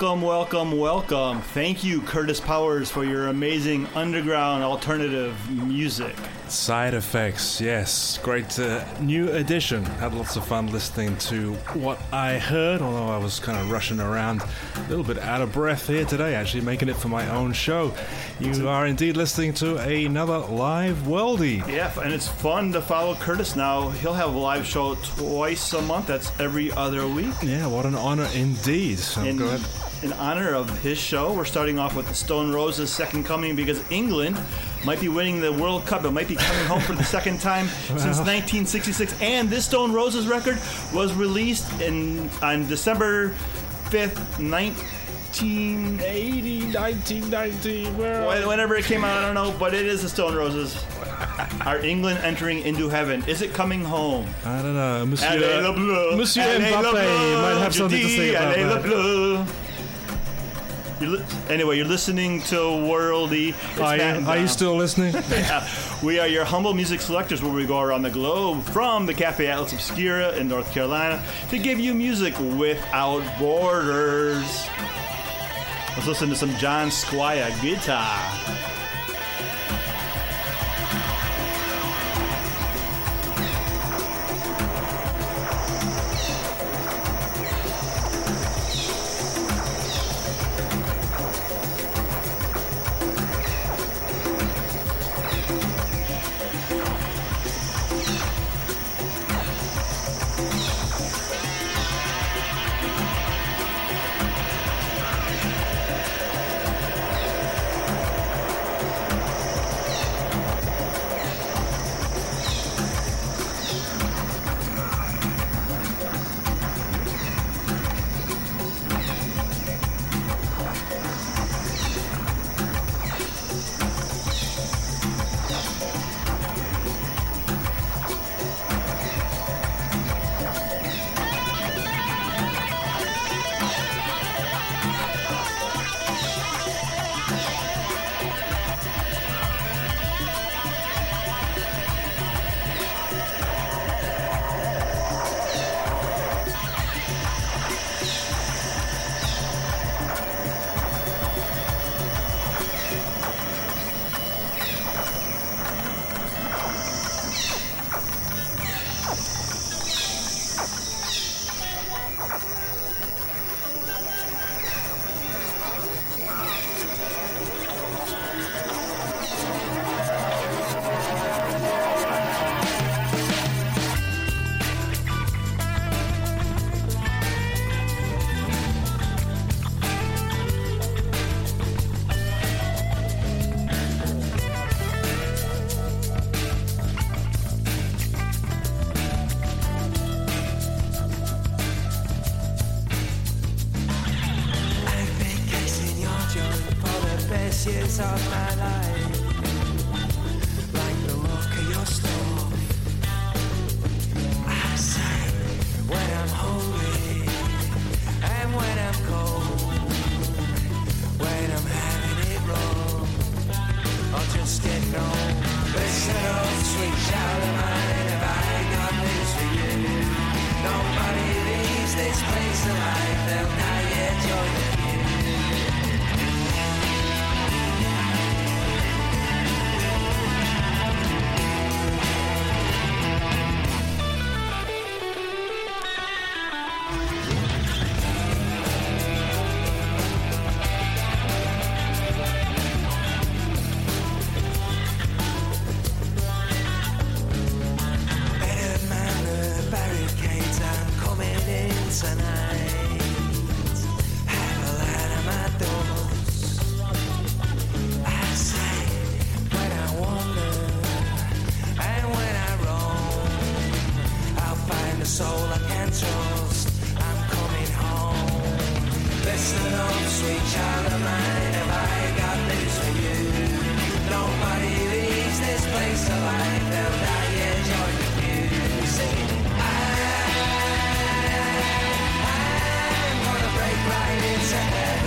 Welcome, welcome, welcome. Thank you, Curtis Powers, for your amazing underground alternative music. Side effects, yes. Great uh, new addition. Had lots of fun listening to what I heard, although I was kind of rushing around, a little bit out of breath here today, actually making it for my own show. You are indeed listening to another live Worldy. Yeah, and it's fun to follow Curtis now. He'll have a live show twice a month. That's every other week. Yeah, what an honor indeed. I'm In, glad. In honor of his show, we're starting off with the Stone Roses' second coming because England might be winning the World Cup. It might be coming home for the second time since 1966. And this Stone Roses record was released in on December 5th, 1980. 1990, where Whenever it came out, I don't know, but it is the Stone Roses. Are England entering into heaven? Is it coming home? I don't know, Monsieur, le bleu. Monsieur Allez, Mbappe might have something to say about le that. You're li- anyway, you're listening to Worldy. It's Are you, and are you Dom. still listening? Yeah. We are your humble music selectors where we go around the globe from the Cafe Atlas Obscura in North Carolina to give you music without borders. Let's listen to some John Squire guitar. listen up, sweet child of mine. Have I got news for you? Nobody leaves this place alive. They'll die and join the queue. Singing, I, I'm gonna break right into heaven.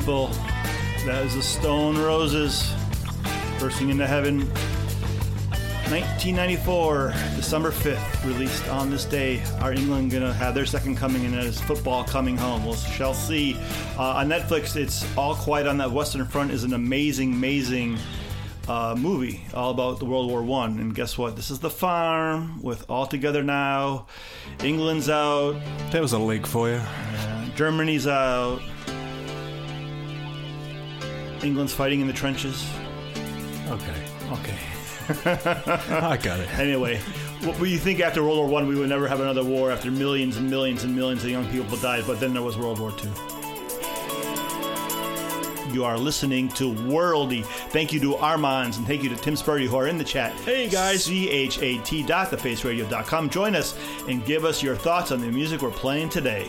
People. That is the Stone Roses. Bursting into Heaven. 1994, December 5th, released on this day. Are England gonna have their second coming and is football coming home? We'll shall see. Uh, on Netflix, it's All Quiet on that Western Front is an amazing, amazing uh, movie all about the World War One. And guess what? This is the farm with All Together Now. England's out. There was a leak for you. Germany's out. England's fighting in the trenches. Okay. Okay. I got it. Anyway, what you think after World War One we would never have another war after millions and millions and millions of young people died? But then there was World War Two. You are listening to Worldy. Thank you to Armands and thank you to Tim Spurdy who are in the chat. Hey guys, chat dot thefaceradio.com. Join us and give us your thoughts on the music we're playing today.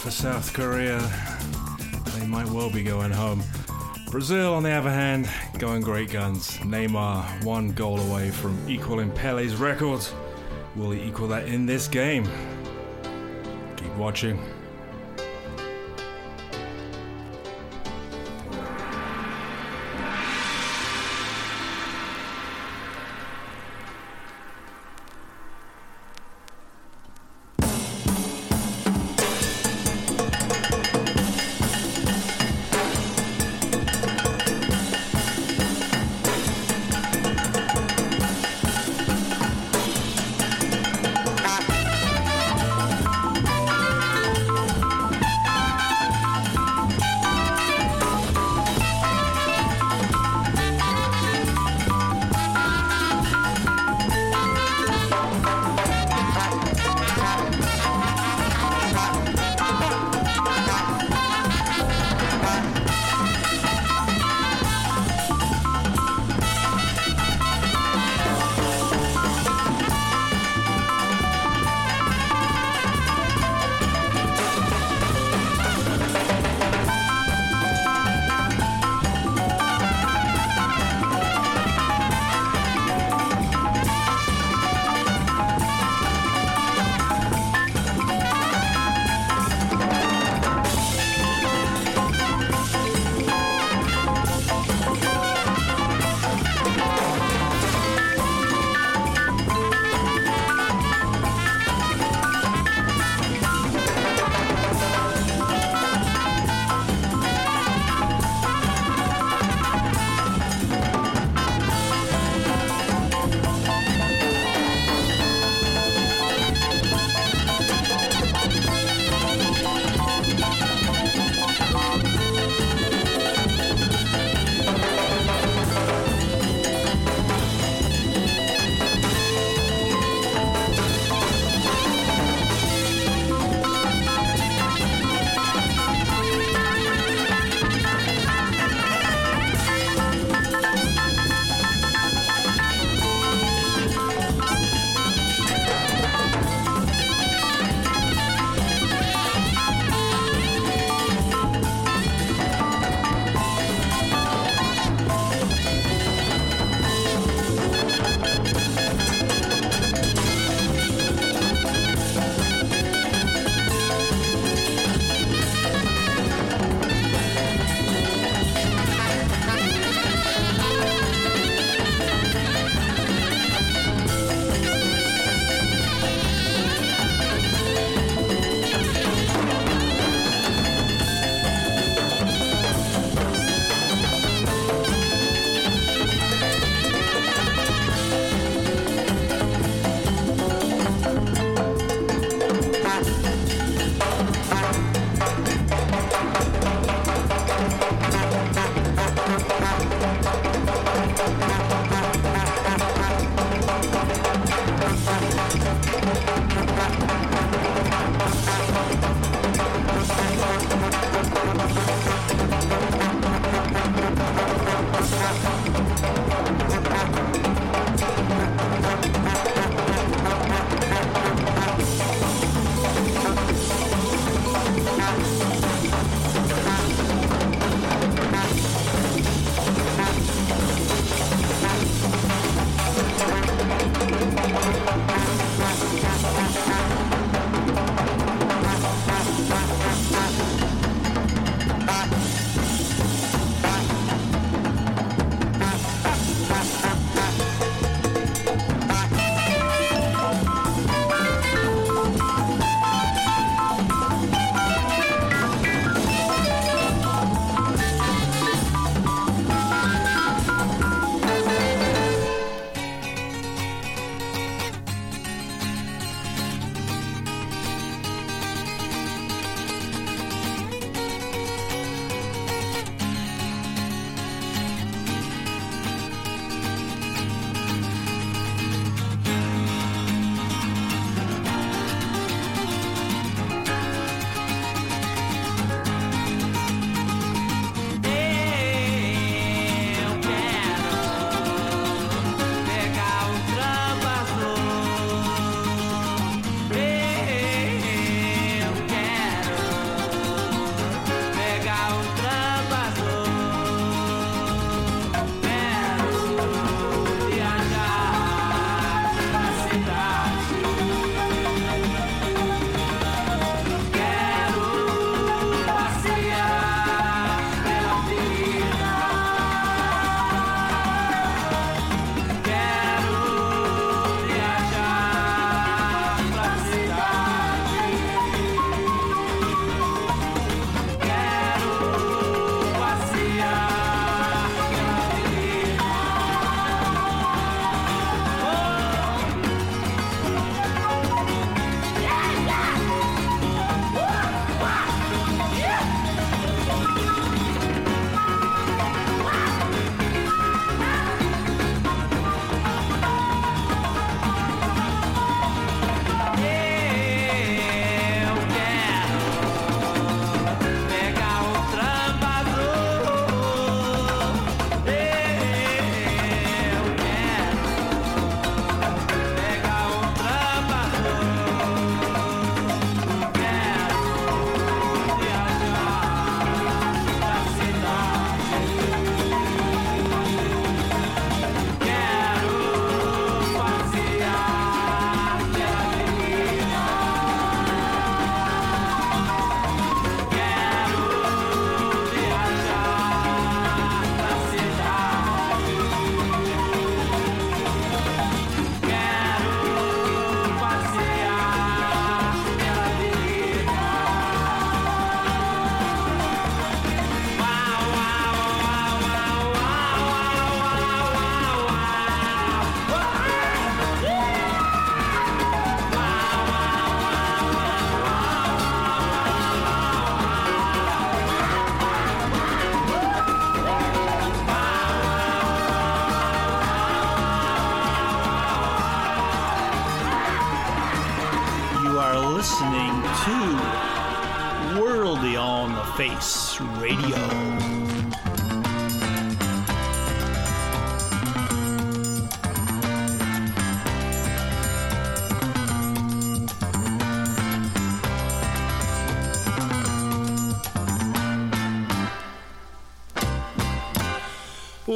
For South Korea. They might well be going home. Brazil, on the other hand, going great guns. Neymar, one goal away from equaling Pele's record. Will he equal that in this game? Keep watching.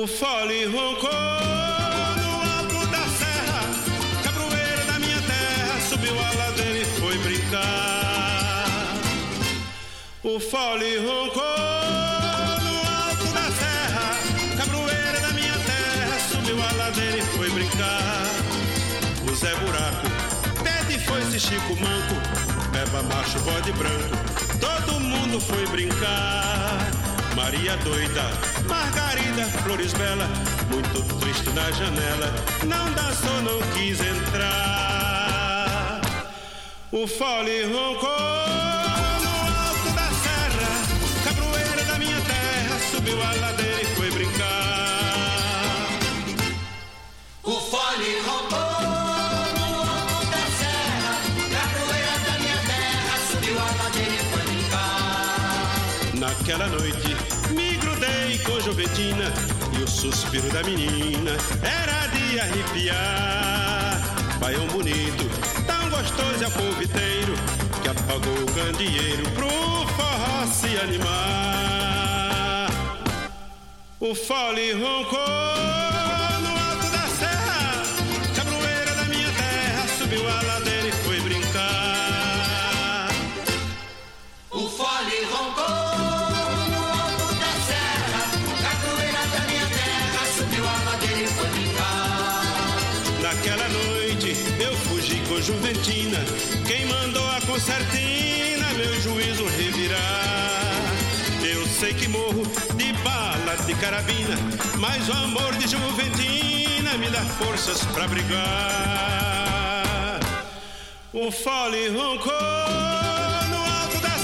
O fole roncou no alto da serra, cabroeira da minha terra, subiu a ladeira e foi brincar. O fole roncou no alto da serra, cabroeira da minha terra, subiu a ladeira e foi brincar. O Zé Buraco, pede foi-se Chico Manco, Beba macho, bode branco, todo mundo foi brincar. Maria doida, Flores bela, muito triste na janela, não dançou, não quis entrar. O fole roncou no alto da serra, cabroeira da minha terra, subiu a ladeira e foi brincar. O fole roncou. Naquela noite grudei com Juventina e o suspiro da menina era de arrepiar. Baião bonito, tão gostoso é povo inteiro que apagou o candeeiro pro forró se animar. O fole roncou Juventina. Quem mandou a concertina, meu juízo revirar. Eu sei que morro de bala de carabina, mas o amor de Juventina me dá forças pra brigar. O fole roncou no alto da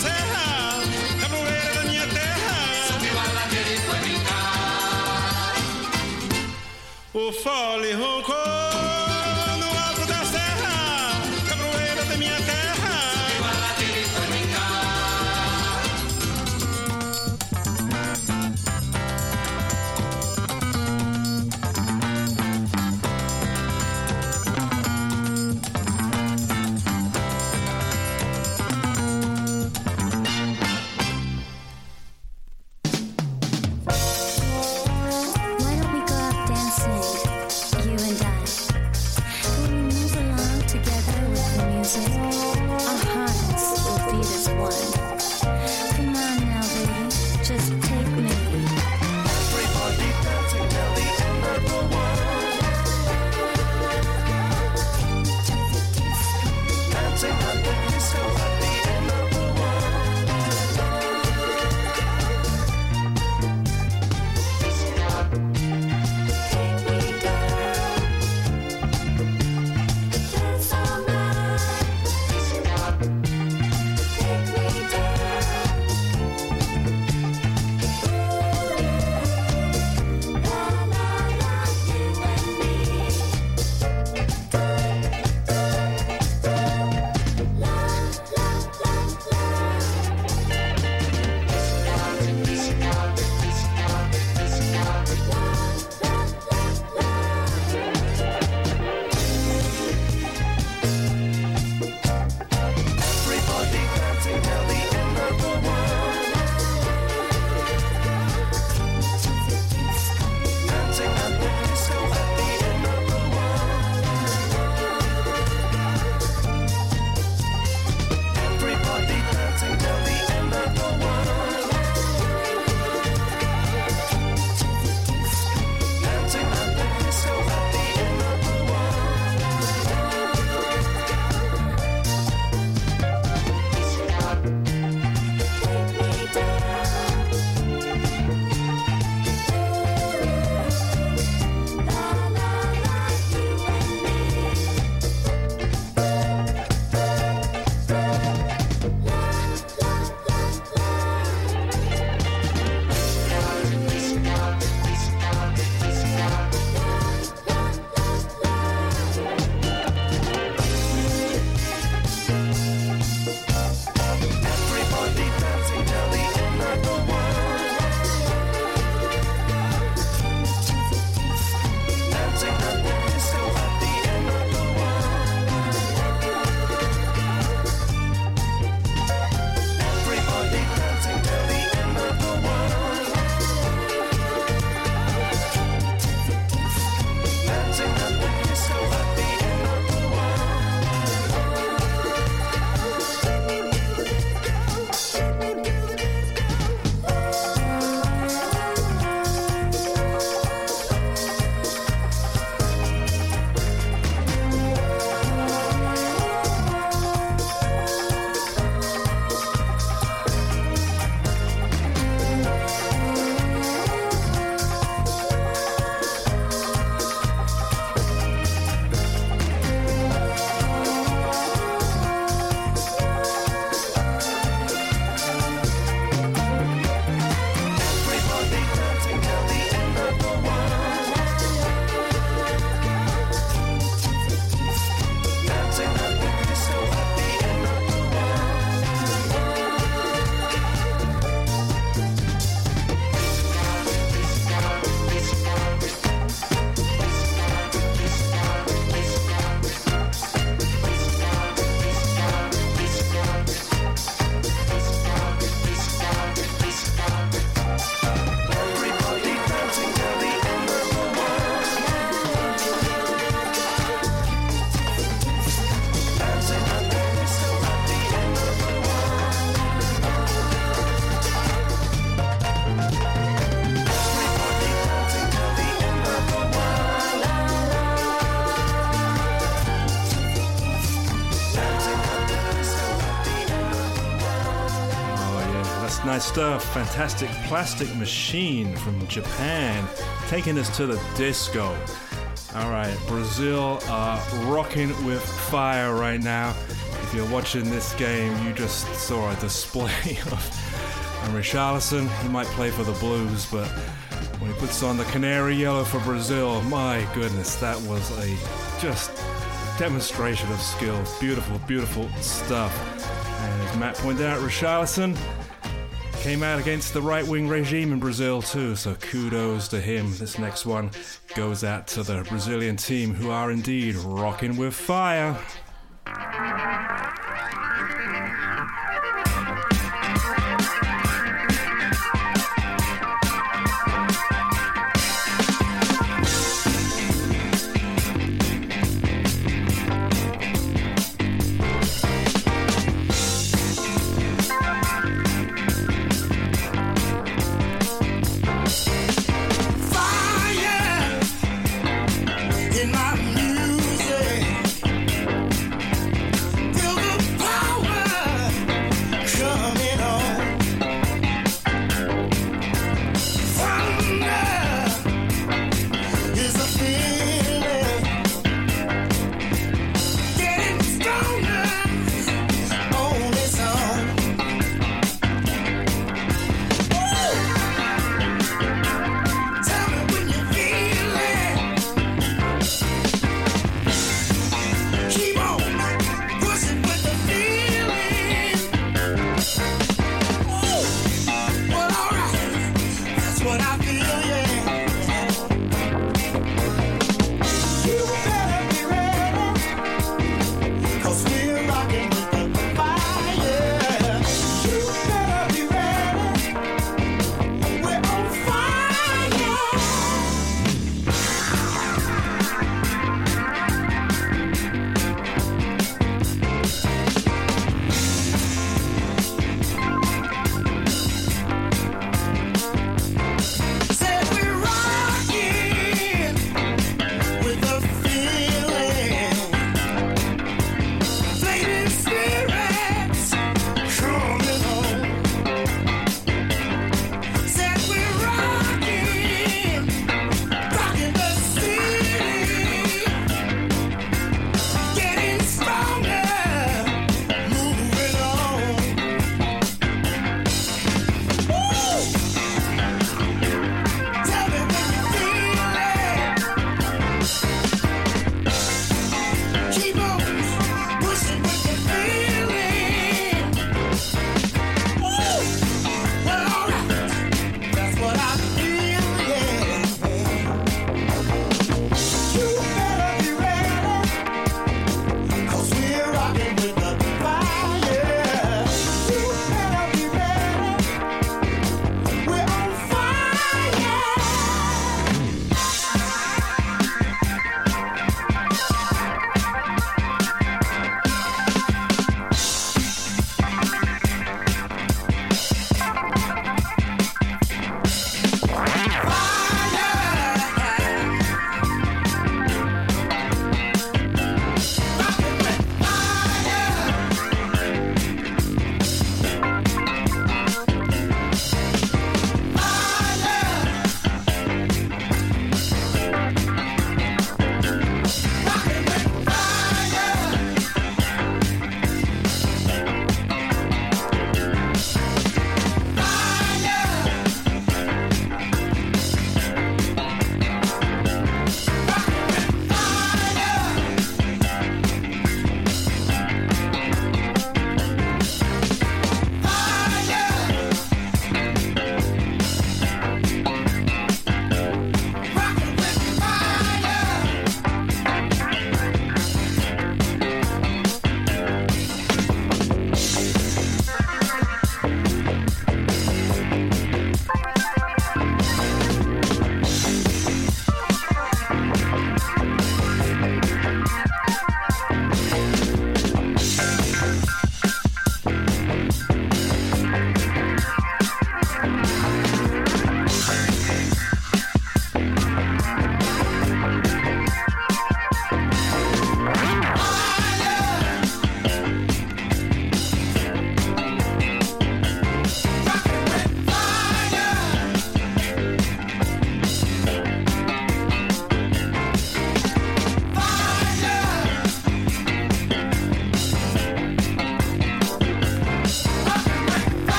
stuff. Fantastic Plastic Machine from Japan, taking us to the disco. All right, Brazil are rocking with fire right now. If you're watching this game, you just saw a display of and Richarlison. He might play for the Blues, but when he puts on the canary yellow for Brazil, my goodness, that was a just demonstration of skill. Beautiful, beautiful stuff. And as Matt pointed out, Richarlison came out against the right wing regime in Brazil too, so kudos to him. This next one goes out to the Brazilian team who are indeed rocking with fire.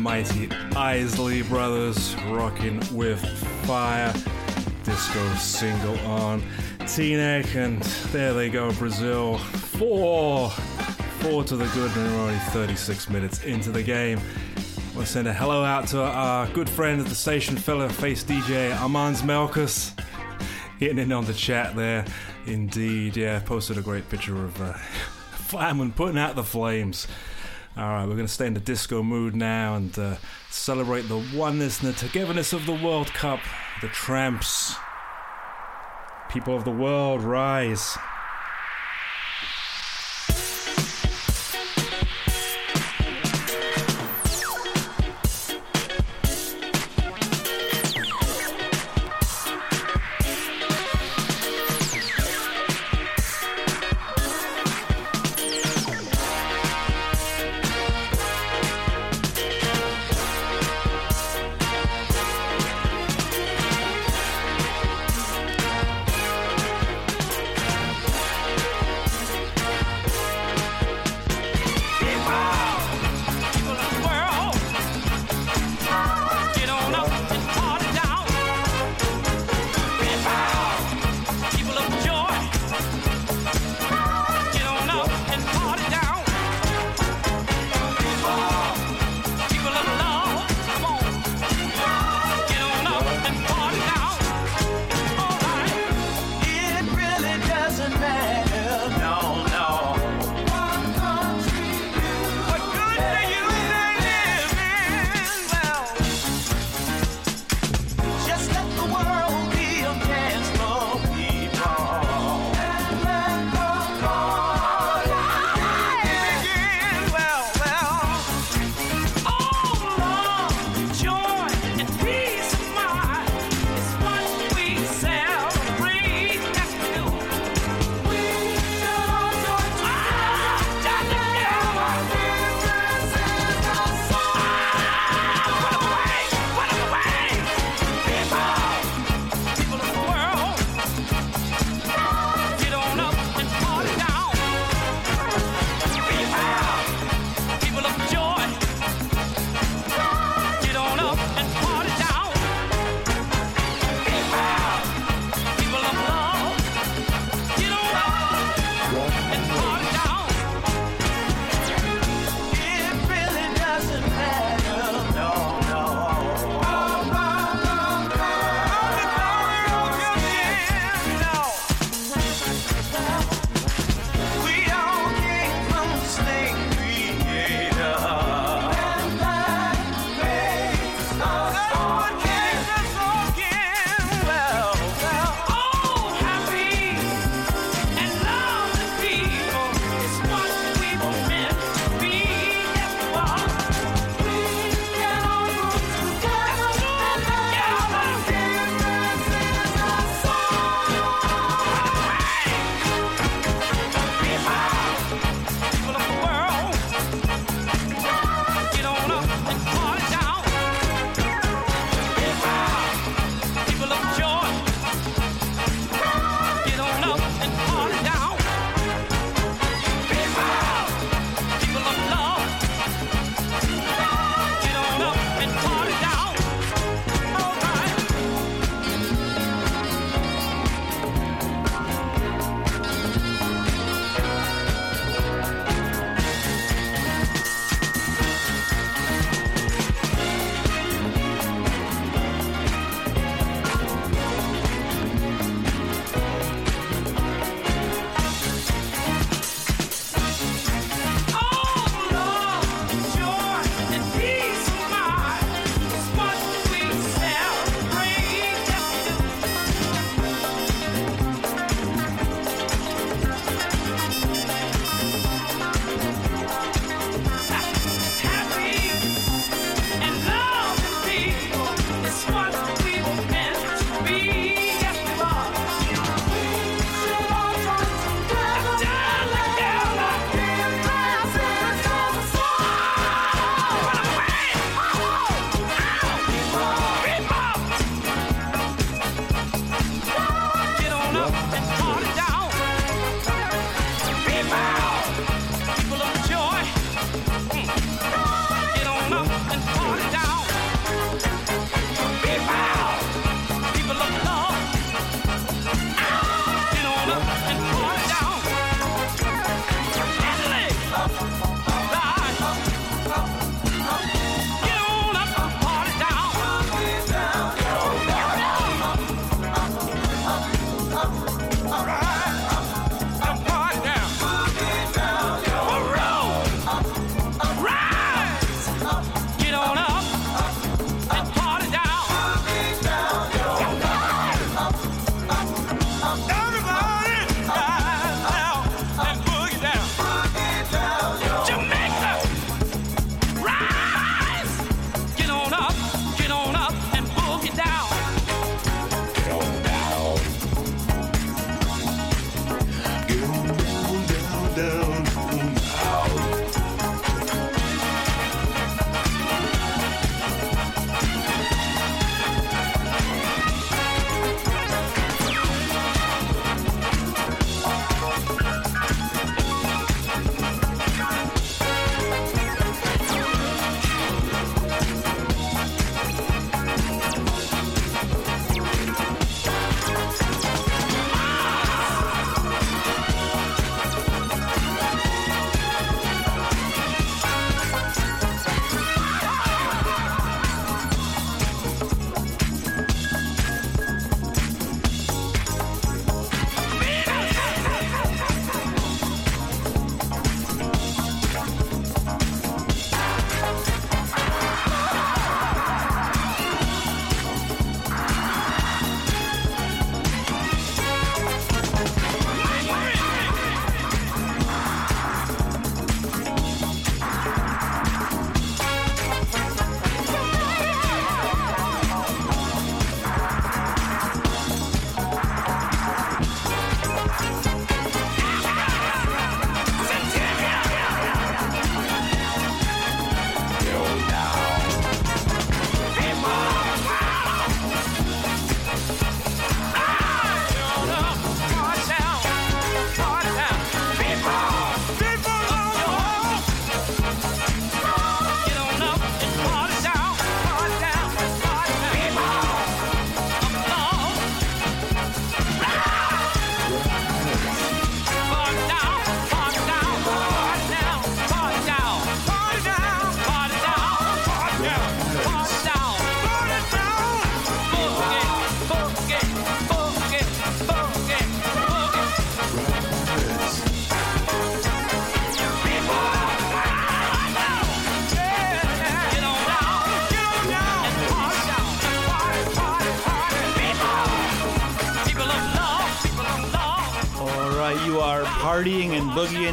Mighty Isley Brothers rocking with fire. Disco single on T-Neck, and there they go, Brazil. Four! Four to the good, and we're only 36 minutes into the game. I want to send a hello out to our good friend at the station, fellow face DJ Armand Melkus. Getting in on the chat there. Indeed, yeah, posted a great picture of uh, fireman putting out the flames. All right, we're going to stay in the disco mood now and uh, celebrate the oneness and the togetherness of the World Cup. The Tramps. People of the world, rise.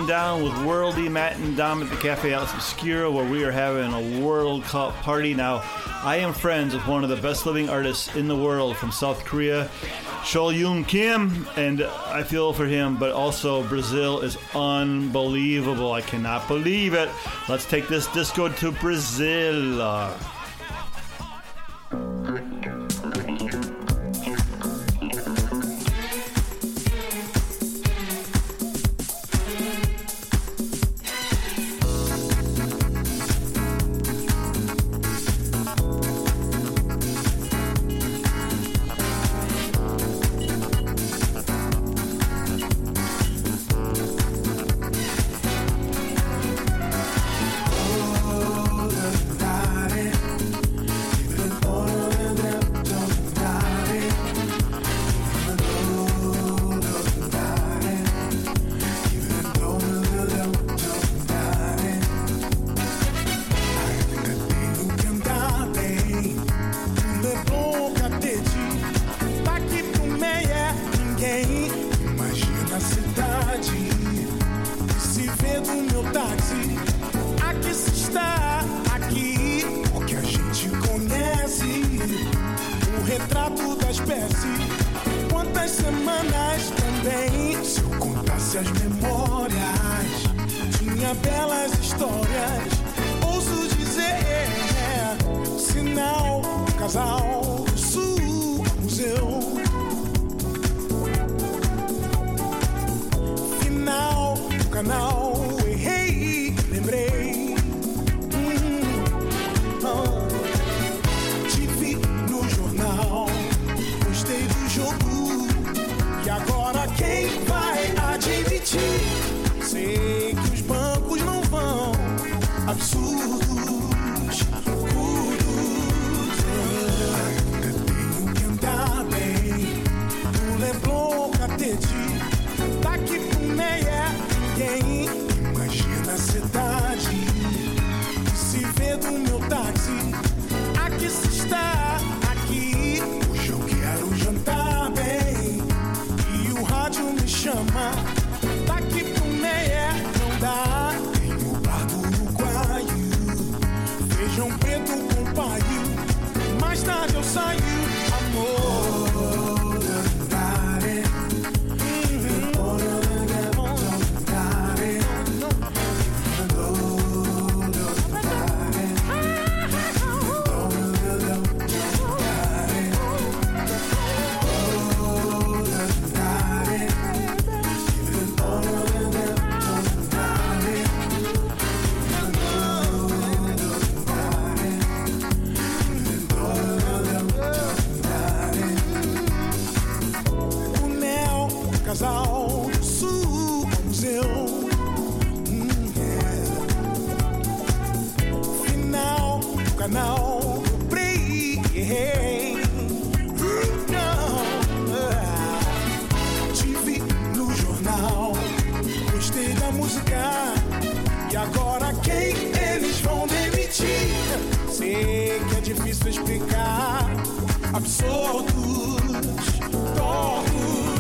down with Worldy Matt and Dom at the Cafe Atlas Obscura, where we are having a World Cup party. Now, I am friends with one of the best living artists in the world from South Korea, Shol Yoon Kim, and I feel for him, but also Brazil is unbelievable. I cannot believe it. Let's take this disco to Brazil. now, please. Não. Tive no jornal, gostei da música. E agora quem eles vão demitir? Sei que é difícil explicar. Absurdos, tortos.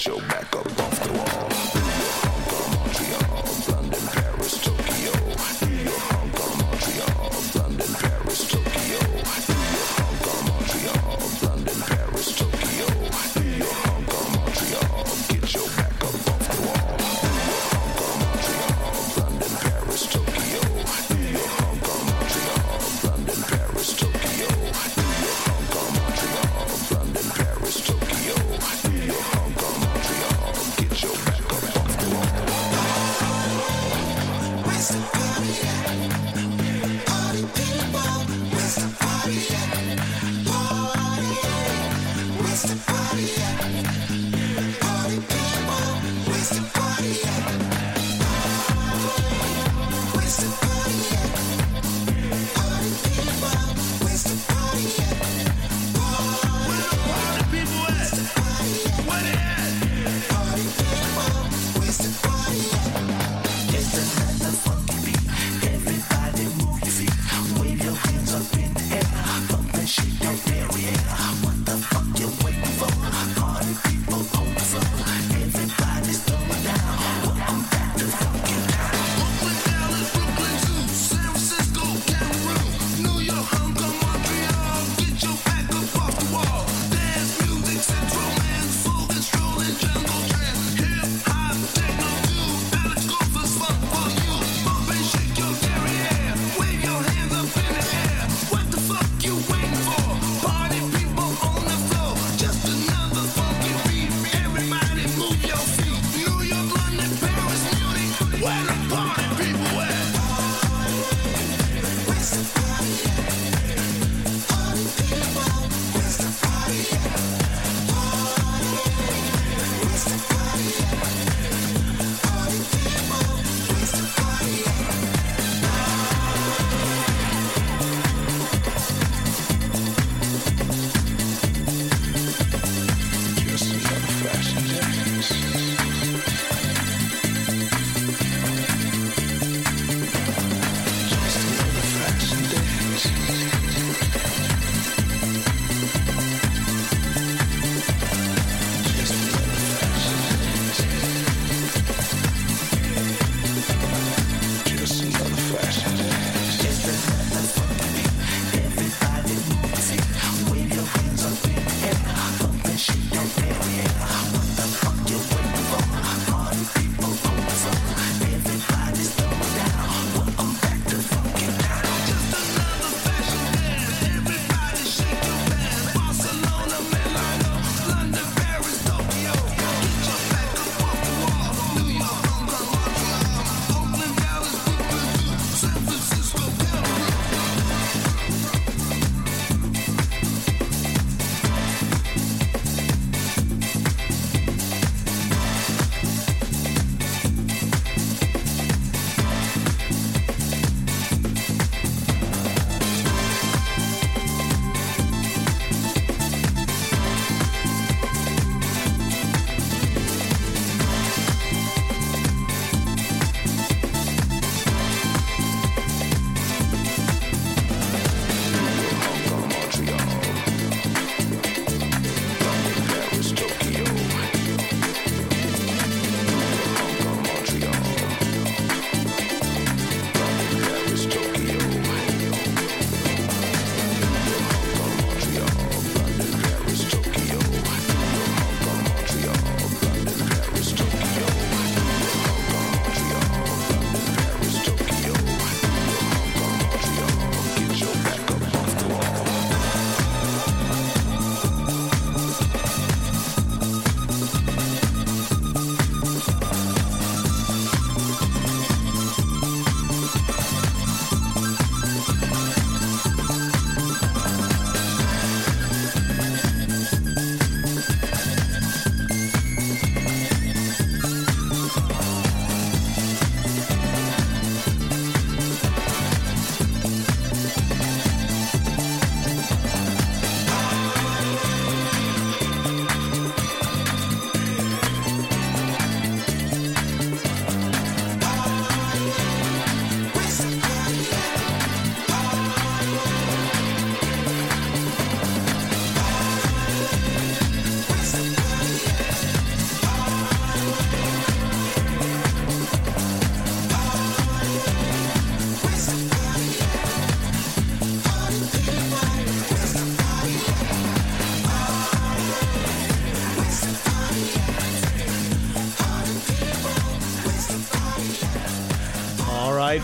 Show back.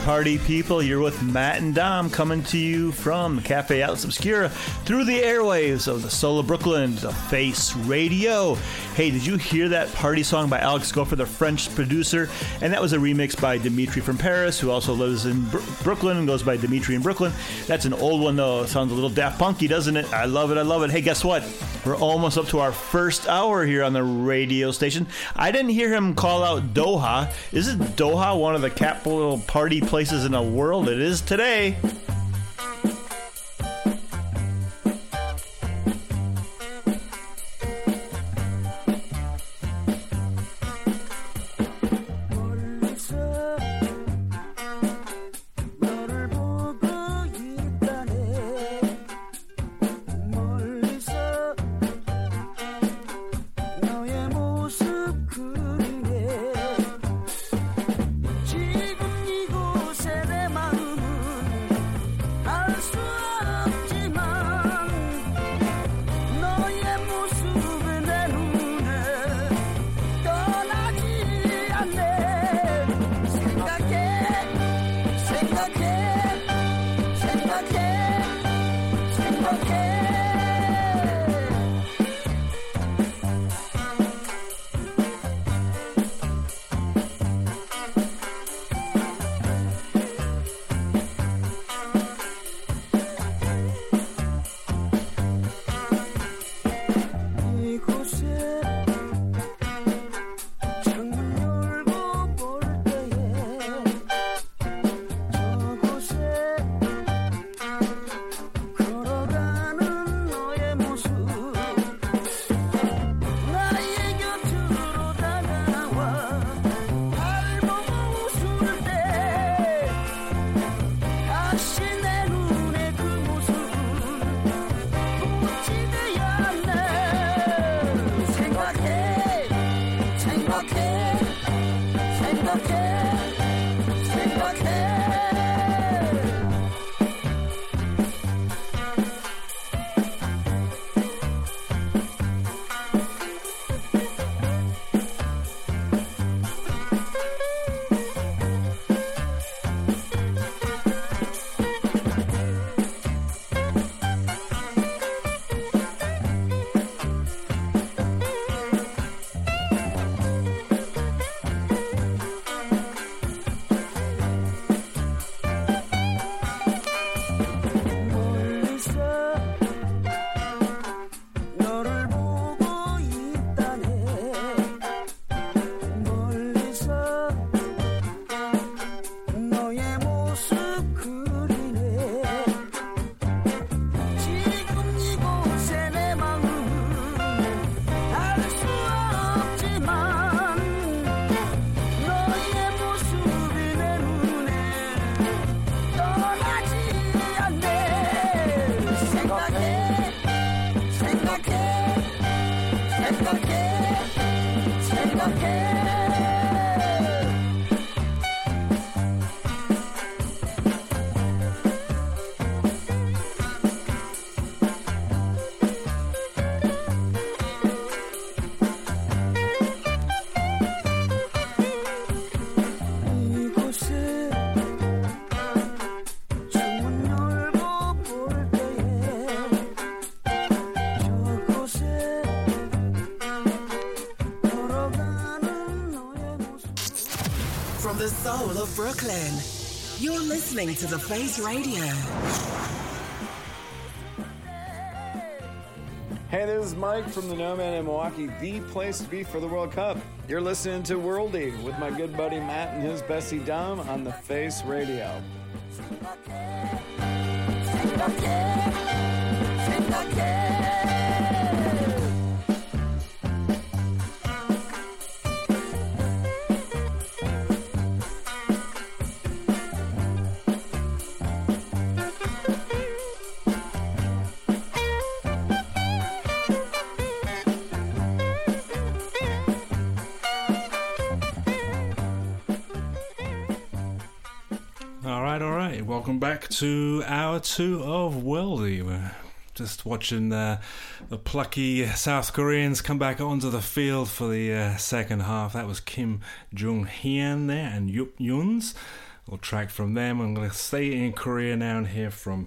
Party people, you're with Matt and Dom coming to you from Cafe Atlas Obscura through the airwaves of the Soul of Brooklyn, the Face Radio. Hey, did you hear that party song by Alex Gopher, the French producer? And that was a remix by Dimitri from Paris, who also lives in Br- Brooklyn and goes by Dimitri in Brooklyn. That's an old one, though. It sounds a little Daft Punky, doesn't it? I love it. I love it. Hey, guess what? We're almost up to our first hour here on the radio station. I didn't hear him call out Doha. Isn't Doha one of the capital party places in the world? It is today. Brooklyn, you're listening to The Face Radio. Hey, this is Mike from the Nomad in Milwaukee, the place to be for the World Cup. You're listening to Worldy with my good buddy Matt and his Bessie Dom on the Face Radio. All Welcome back to hour two of Worldy. We're just watching uh, the plucky South Koreans come back onto the field for the uh, second half. That was Kim Jong Hyun there and Yup Yuns little track from them. I'm going to stay in Korea now and hear from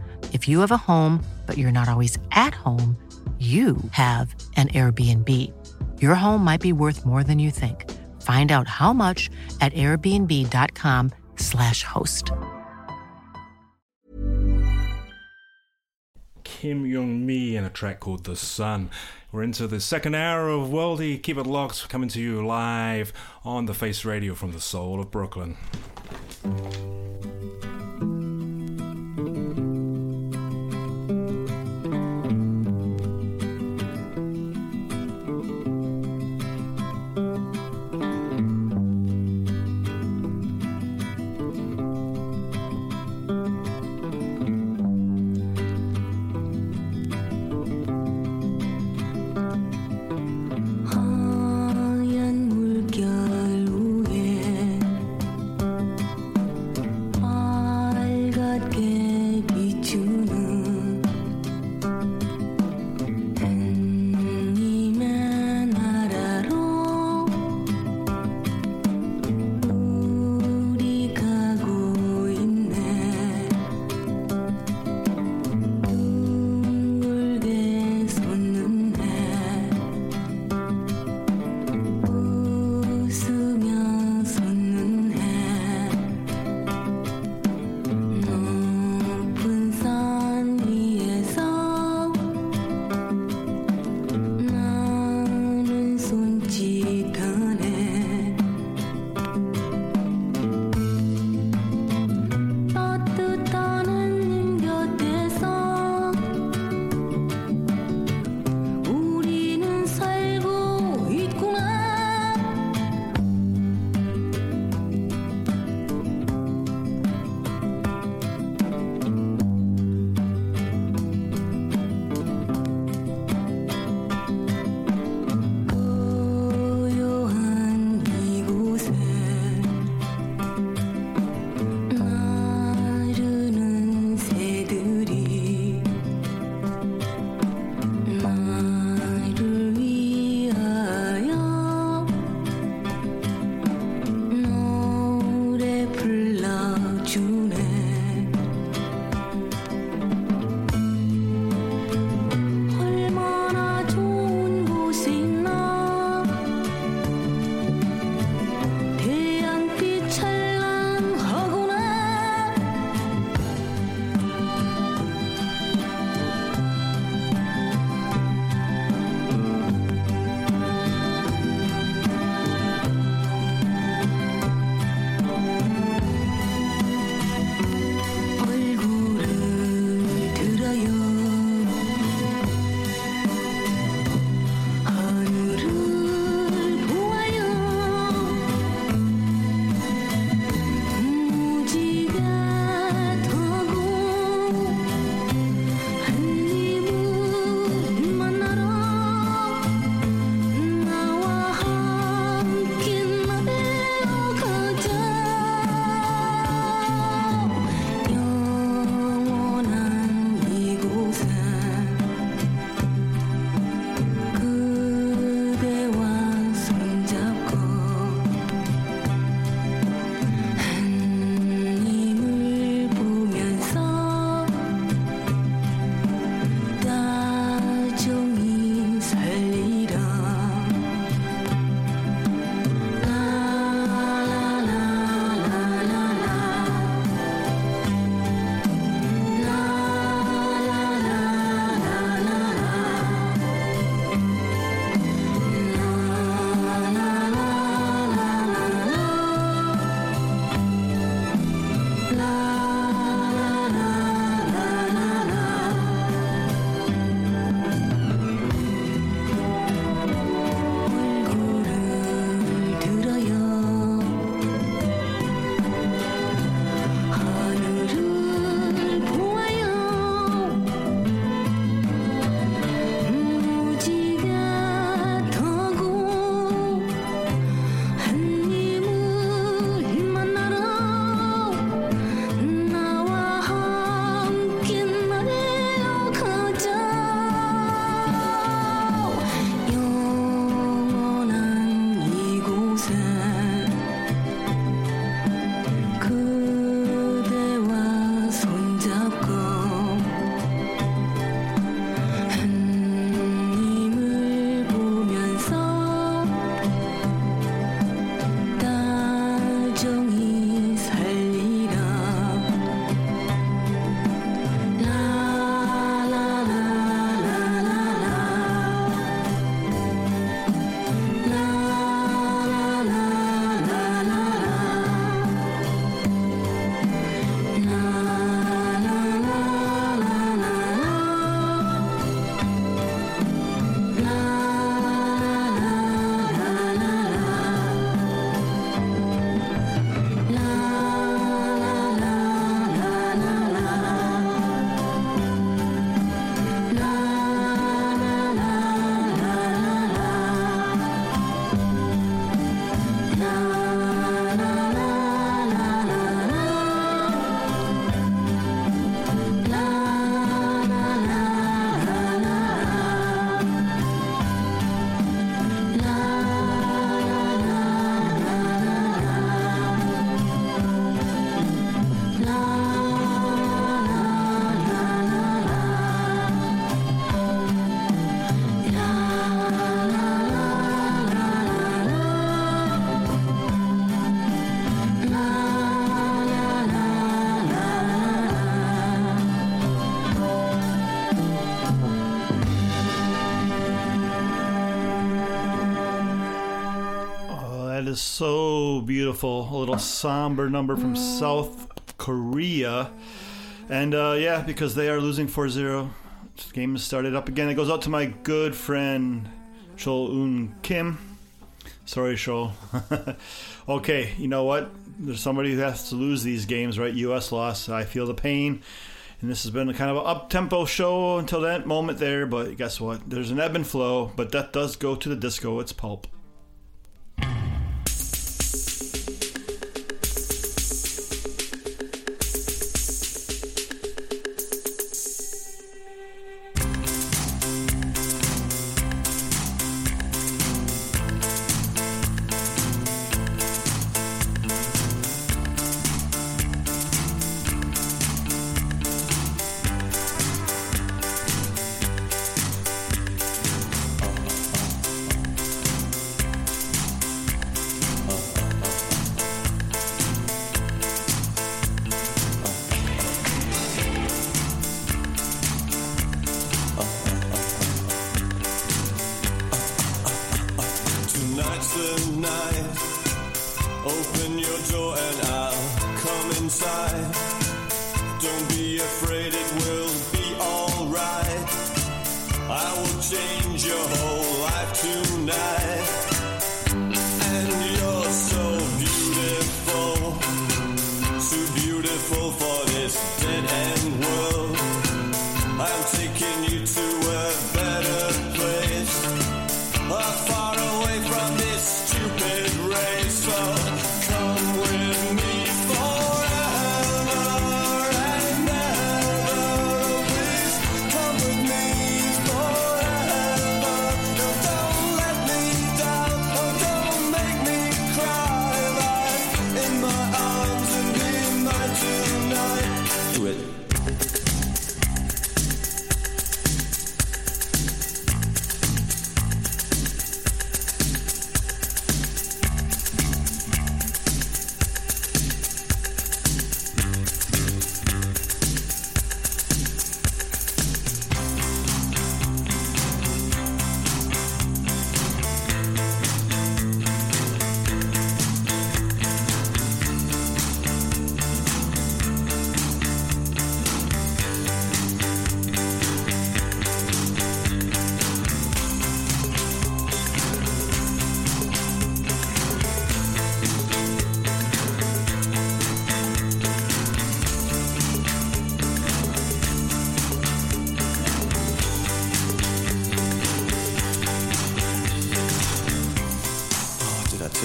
If you have a home, but you're not always at home, you have an Airbnb. Your home might be worth more than you think. Find out how much at airbnb.com/slash host. Kim Young Mi and a track called The Sun. We're into the second hour of Worldy. Keep it locked, coming to you live on the Face Radio from the soul of Brooklyn. So beautiful. A little somber number from South Korea. And uh, yeah, because they are losing 4 0. This game started up again. It goes out to my good friend Chol Un Kim. Sorry, Chol. okay, you know what? There's somebody who has to lose these games, right? U.S. loss. I feel the pain. And this has been a kind of an up tempo show until that moment there. But guess what? There's an ebb and flow. But that does go to the disco. It's pulp.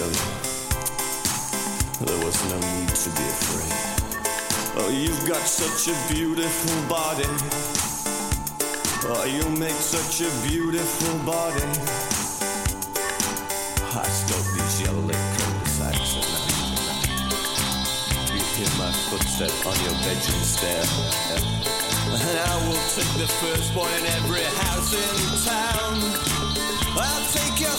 Oh, did I tell you? There was no need to be afraid. Oh, you've got such a beautiful body. Oh, you make such a beautiful body. I stalk these yellow lit cul-de-sacs at night. You hear my footstep on your bedroom stair. And I will take the firstborn in every house in town. I'll take your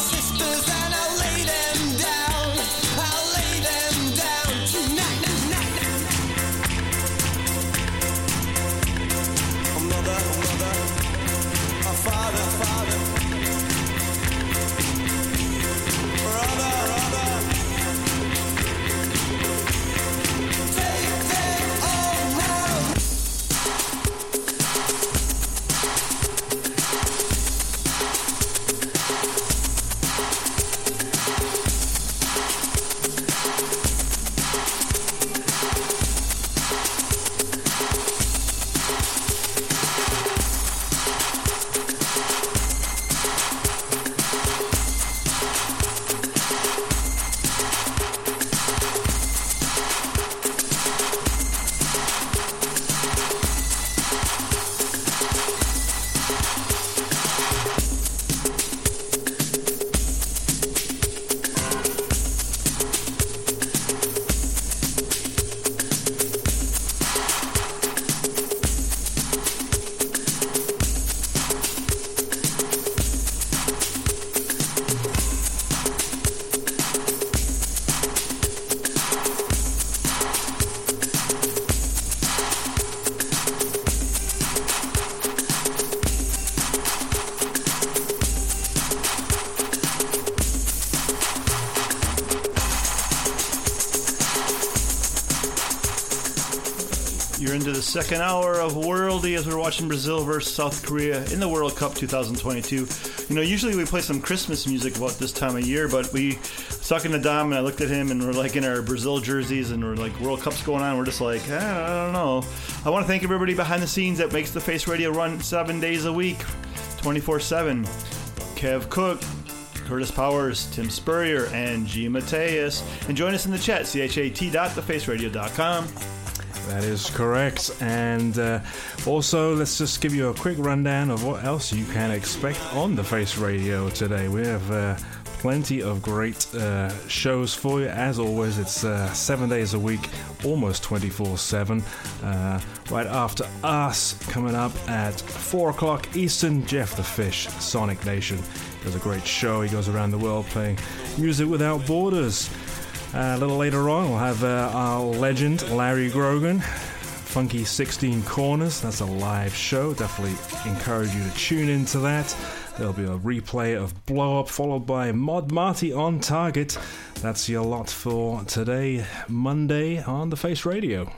second hour of Worldy as we're watching Brazil versus South Korea in the World Cup 2022. You know, usually we play some Christmas music about this time of year, but we talking to Dom and I looked at him and we're like in our Brazil jerseys and we're like World Cup's going on. We're just like, eh, I don't know. I want to thank everybody behind the scenes that makes the Face Radio run seven days a week, 24 7. Kev Cook, Curtis Powers, Tim Spurrier, and G. Mateus. And join us in the chat, chat.thefaceradio.com. That is correct. And uh, also, let's just give you a quick rundown of what else you can expect on the Face Radio today. We have uh, plenty of great uh, shows for you. As always, it's uh, seven days a week, almost 24 7. Uh, right after us, coming up at 4 o'clock Eastern, Jeff the Fish, Sonic Nation. Does a great show. He goes around the world playing music without borders. Uh, a little later on, we'll have uh, our legend Larry Grogan, Funky 16 Corners. That's a live show. Definitely encourage you to tune into that. There'll be a replay of Blow Up, followed by Mod Marty on Target. That's your lot for today, Monday, on the Face Radio.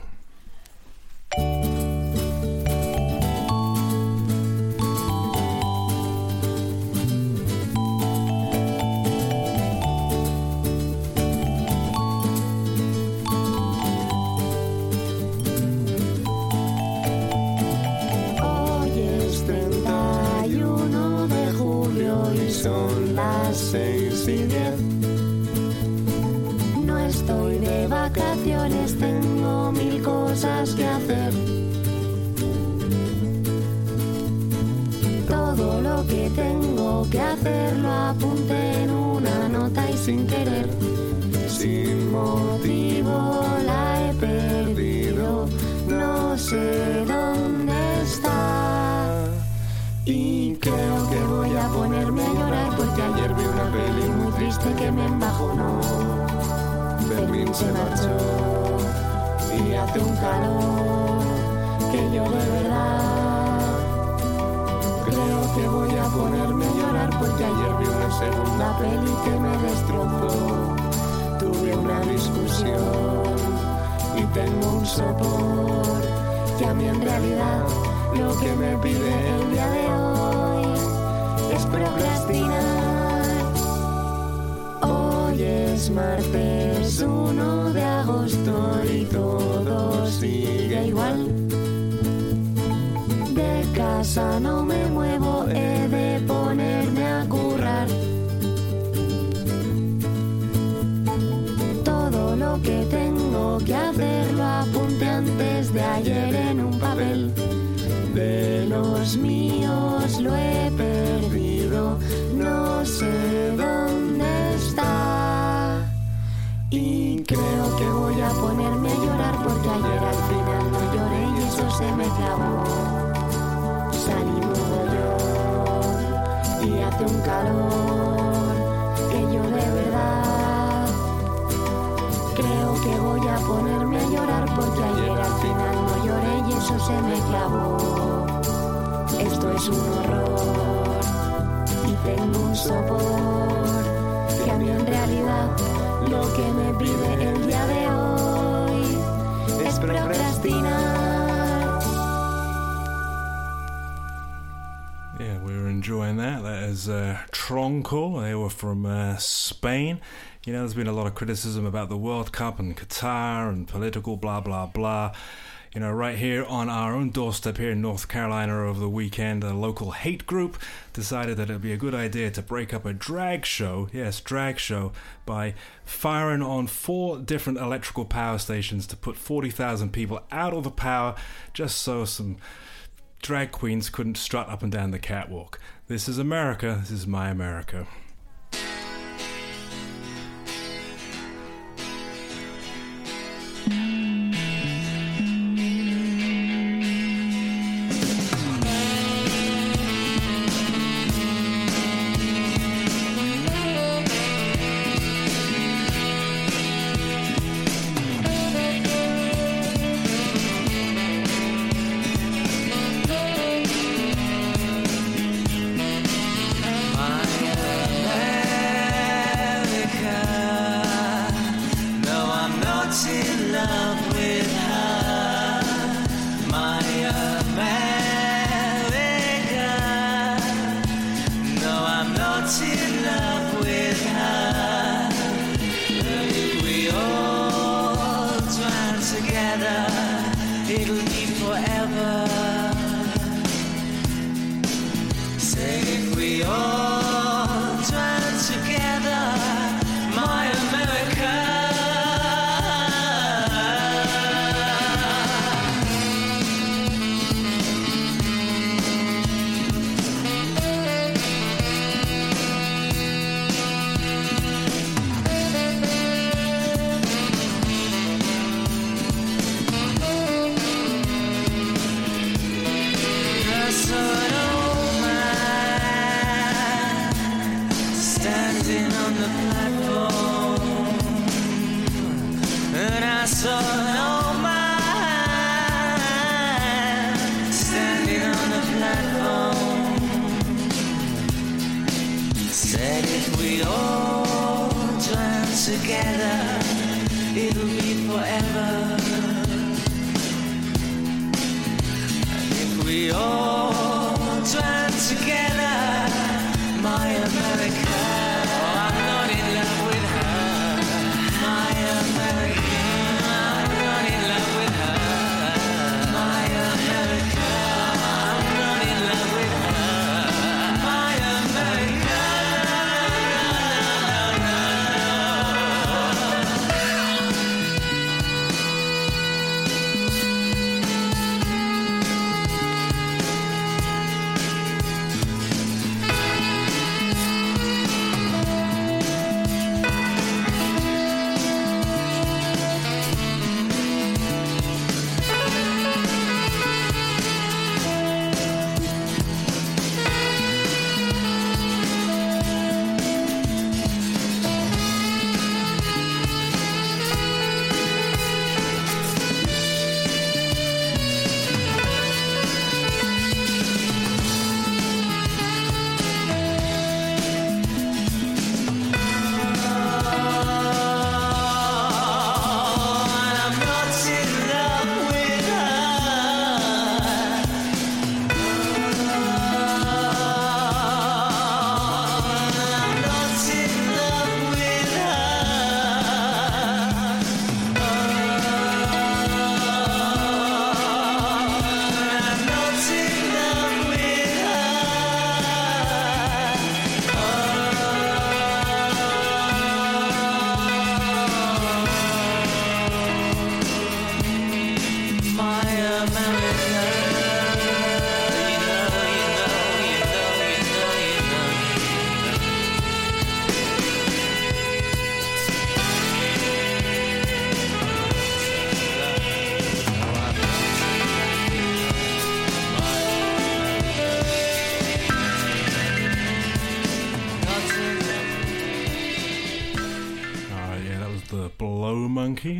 Que tengo que hacer lo apunté en una nota y sin querer. Sin motivo la he perdido, no sé dónde está. Y creo que voy a ponerme a llorar porque ayer vi una peli muy triste que me embajonó. Fermín se marchó y hace un calor voy a ponerme a llorar porque ayer vi una segunda peli que me destrozó. Tuve una discusión y tengo un sopor que a mí en realidad lo que me pide el día de hoy es procrastinar. Hoy es martes 1 de agosto y todo sigue igual. De casa no me los míos lo he perdido, no sé dónde está. Y creo que voy a ponerme a llorar porque ayer al final no lloré y eso se me clavó. Salí yo y hace un calor que yo de verdad creo que voy a ponerme a llorar porque ayer al final no lloré y eso se me clavó. Es un horror y tengo un sopor que a mí en realidad lo que me pide el día de hoy es procrastinar. Yeah, we were enjoying that. That is uh, Tronco. They were from uh, Spain. You know, there's been a lot of criticism about the World Cup and Qatar and political blah, blah, blah. You know, right here on our own doorstep here in North Carolina over the weekend, a local hate group decided that it'd be a good idea to break up a drag show, yes, drag show, by firing on four different electrical power stations to put 40,000 people out of the power just so some drag queens couldn't strut up and down the catwalk. This is America. This is my America.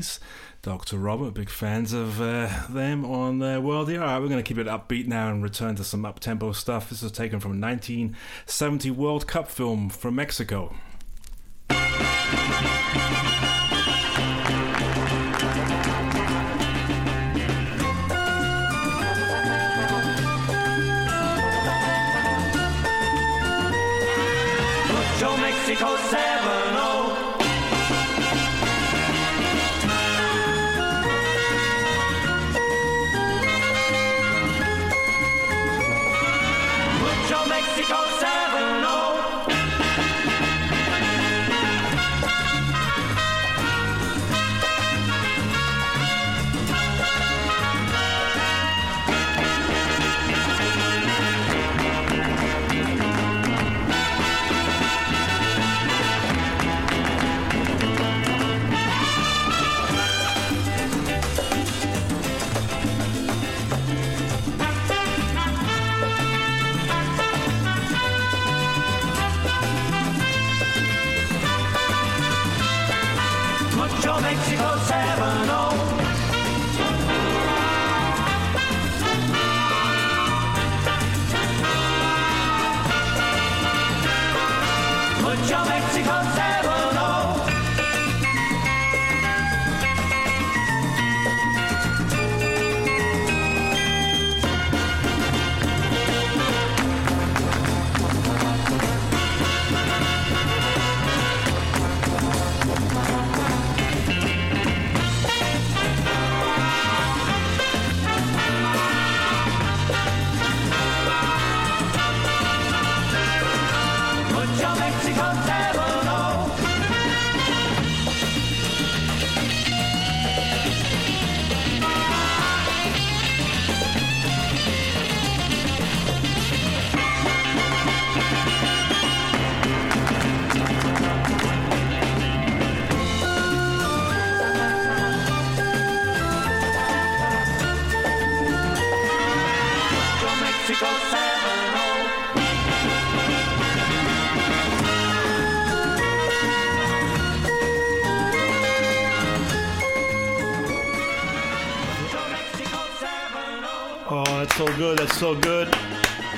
90s. Dr. Robert, big fans of uh, them on uh, World All right, we're going to keep it upbeat now and return to some up tempo stuff. This is taken from a 1970 World Cup film from Mexico. 607 oh. So good. That's so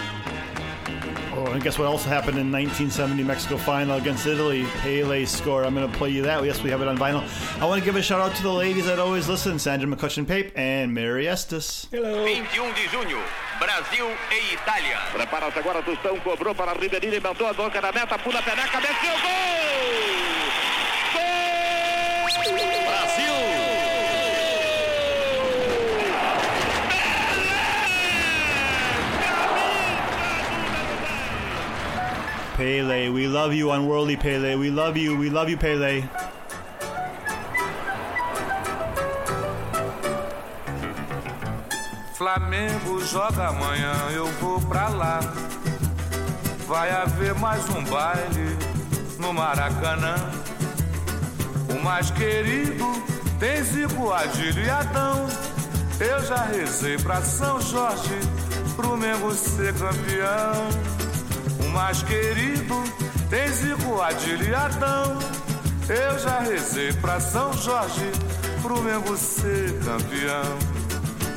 good. Oh, and guess what else happened in 1970 Mexico final against Italy? Pele scored. I'm going to play you that. Yes, we have it on vinyl. I want to give a shout out to the ladies that always listen Sandra McCutcheon Pape and Mary Estes. Hello. 21 de junho, Brasil e Itália. Prepara-se agora, Tostão cobrou para Rivelino, inventou a boca da meta, pula a peneca, meteu gol! Pele, we love you, unworldly Pele. We love you. We love you, Pele. Flamengo joga amanhã, eu vou pra lá. Vai haver mais um baile no Maracanã. O mais querido tem Zico, Adílio e Adão. Eu já rezei pra São Jorge, pro Mengo ser campeão. Mais querido tem Zico, Adão. Eu já rezei pra São Jorge, pro Mengo ser campeão.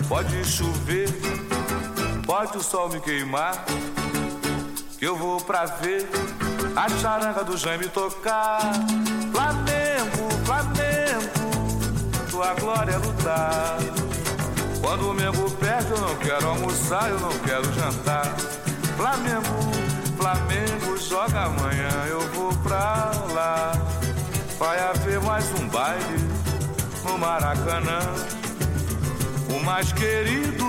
Pode chover, pode o sol me queimar, que eu vou pra ver a charanga do Jaime tocar. Flamengo, Flamengo, tua glória é lutar. Quando o Mengo perde, eu não quero almoçar, eu não quero jantar. Flamengo, Flamengo, joga amanhã, eu vou pra lá. Vai haver mais um baile no Maracanã. O mais querido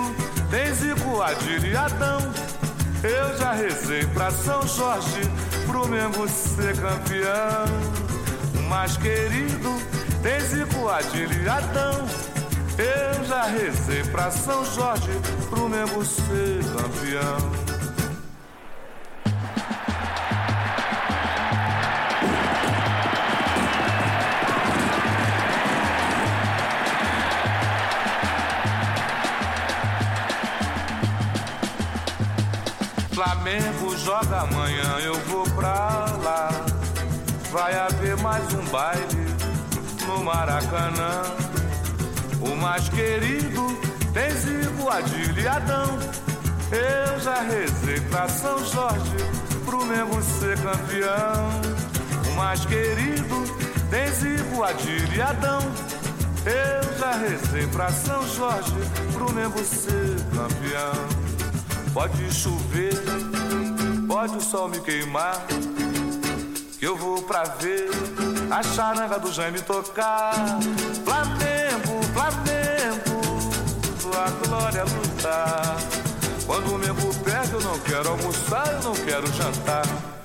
tem Zico, e Adão. Eu já rezei pra São Jorge, pro Mengo ser campeão. O mais querido tem Zico, e Adão. Eu já rezei pra São Jorge, pro Mengo ser campeão. Flamengo joga amanhã, eu vou pra lá. Vai haver mais um baile no Maracanã. O mais querido tem Zico, e Adão. Eu já rezei pra São Jorge, pro Mengo ser campeão. O mais querido tem Zico, e Adão. Eu já rezei pra São Jorge, pro Mengo ser campeão. Pode chover, pode o sol me queimar, que eu vou pra ver a charanga do Jaime tocar. Flamengo, Flamengo, tua glória lutar. Quando o Mengo perde, eu não quero almoçar, eu não quero jantar.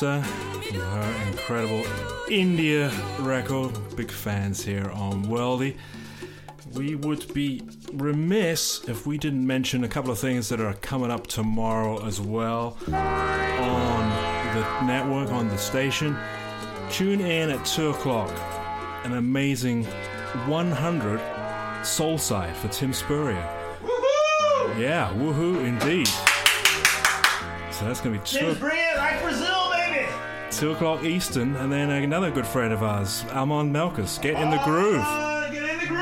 Costa her incredible India record. Big fans here on Worldy. We would be remiss if we didn't mention a couple of things that are coming up tomorrow as well on the network, on the station. Tune in at 2 o'clock. An amazing 100 Soul Side for Tim Spurrier. Yeah, woohoo indeed. So that's going to be two, Bring it like Brazil, 2 o'clock Eastern, and then another good friend of ours, Almond Melkus. Get in the groove. Get in the groove.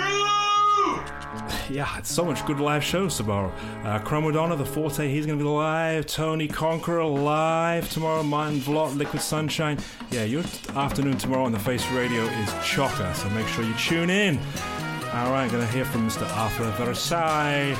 Yeah, it's so much good live shows tomorrow. Uh, Chromodonna, the Forte, he's going to be live. Tony Conqueror live tomorrow. Martin Vlot, Liquid Sunshine. Yeah, your afternoon tomorrow on the Face Radio is chocker, so make sure you tune in. All right, going to hear from Mr. Arthur Versailles.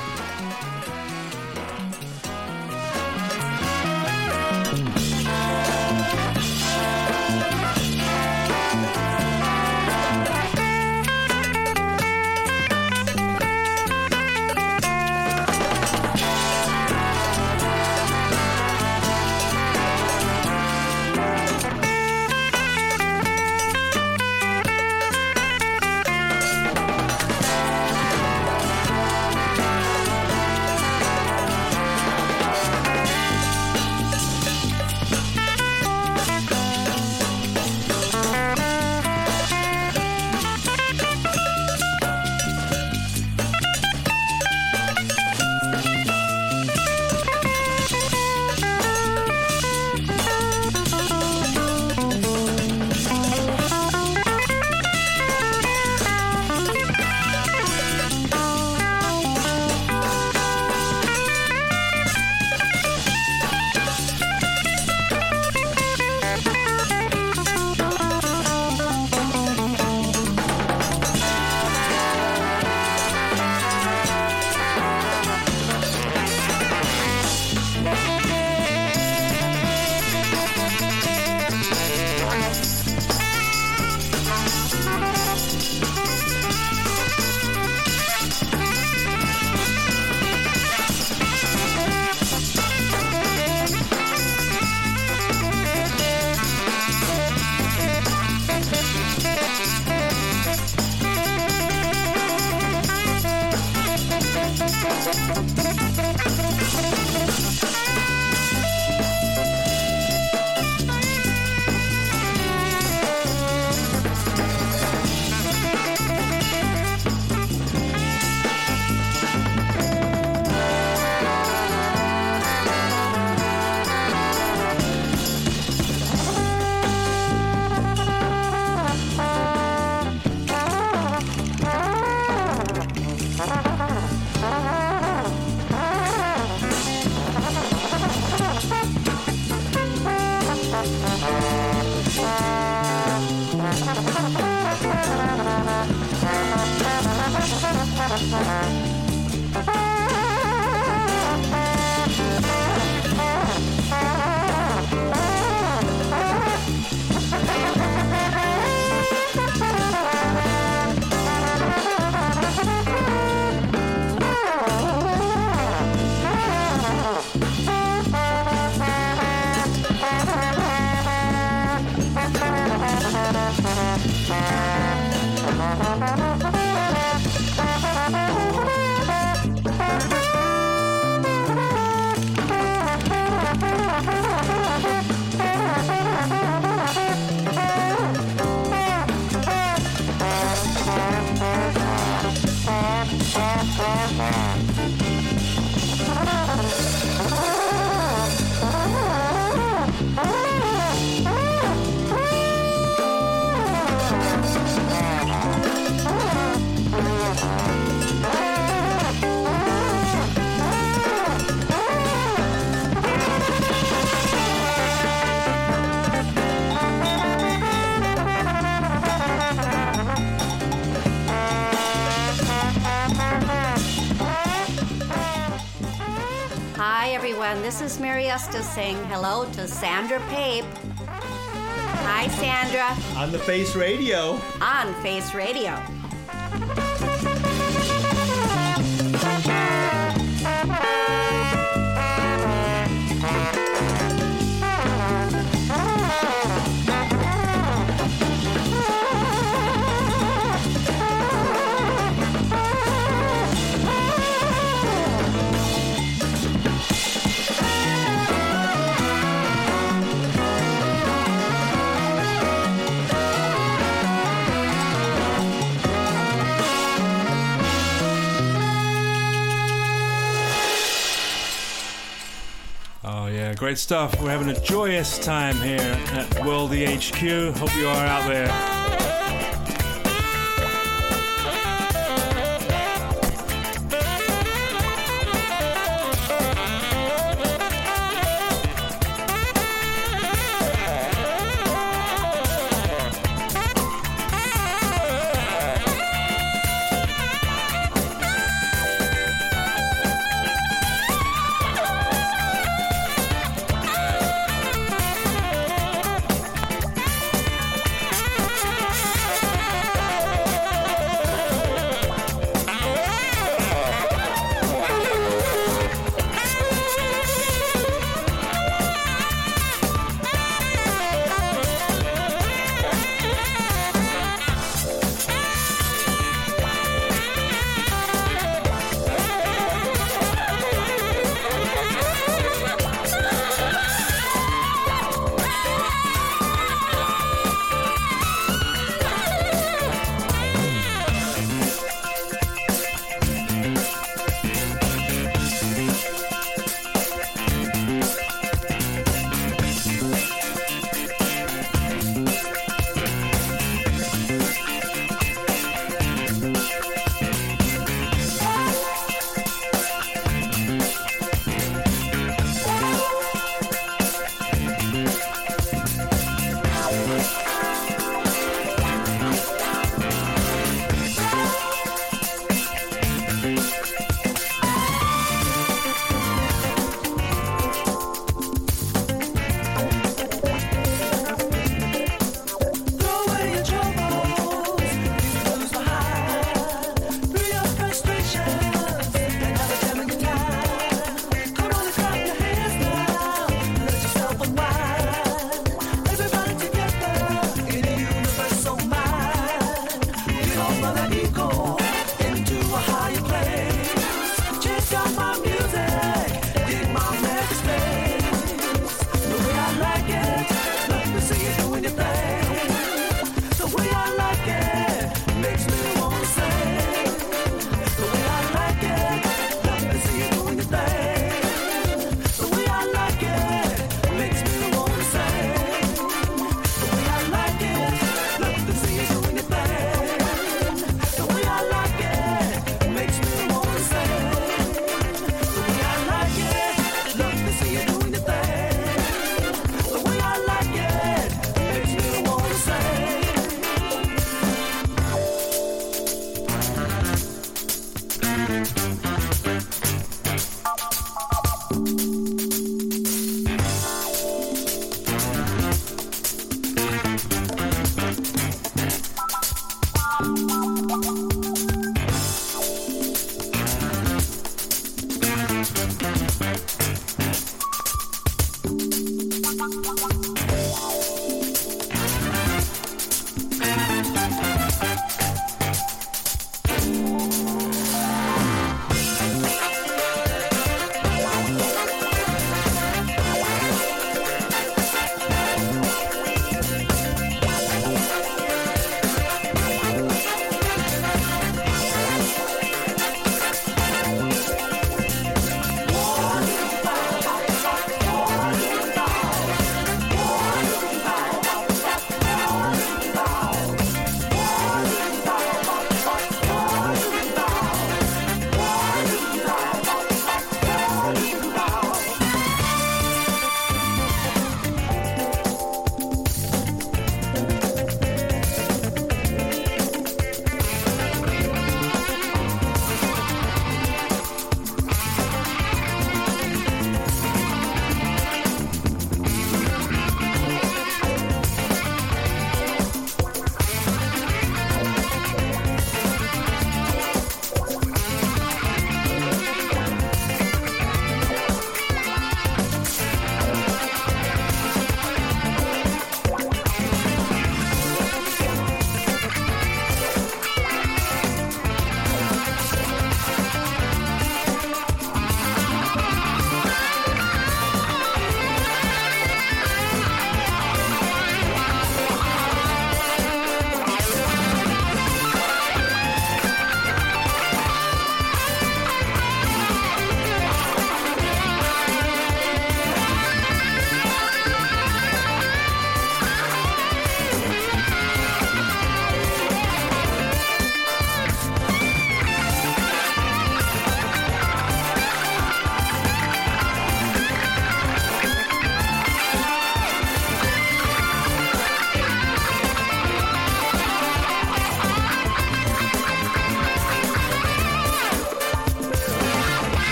Everyone. This is Mary Estes saying hello to Sandra Pape. Hi, Sandra. On the Face Radio. On Face Radio. Great stuff. We're having a joyous time here at Worldy HQ. Hope you are out there.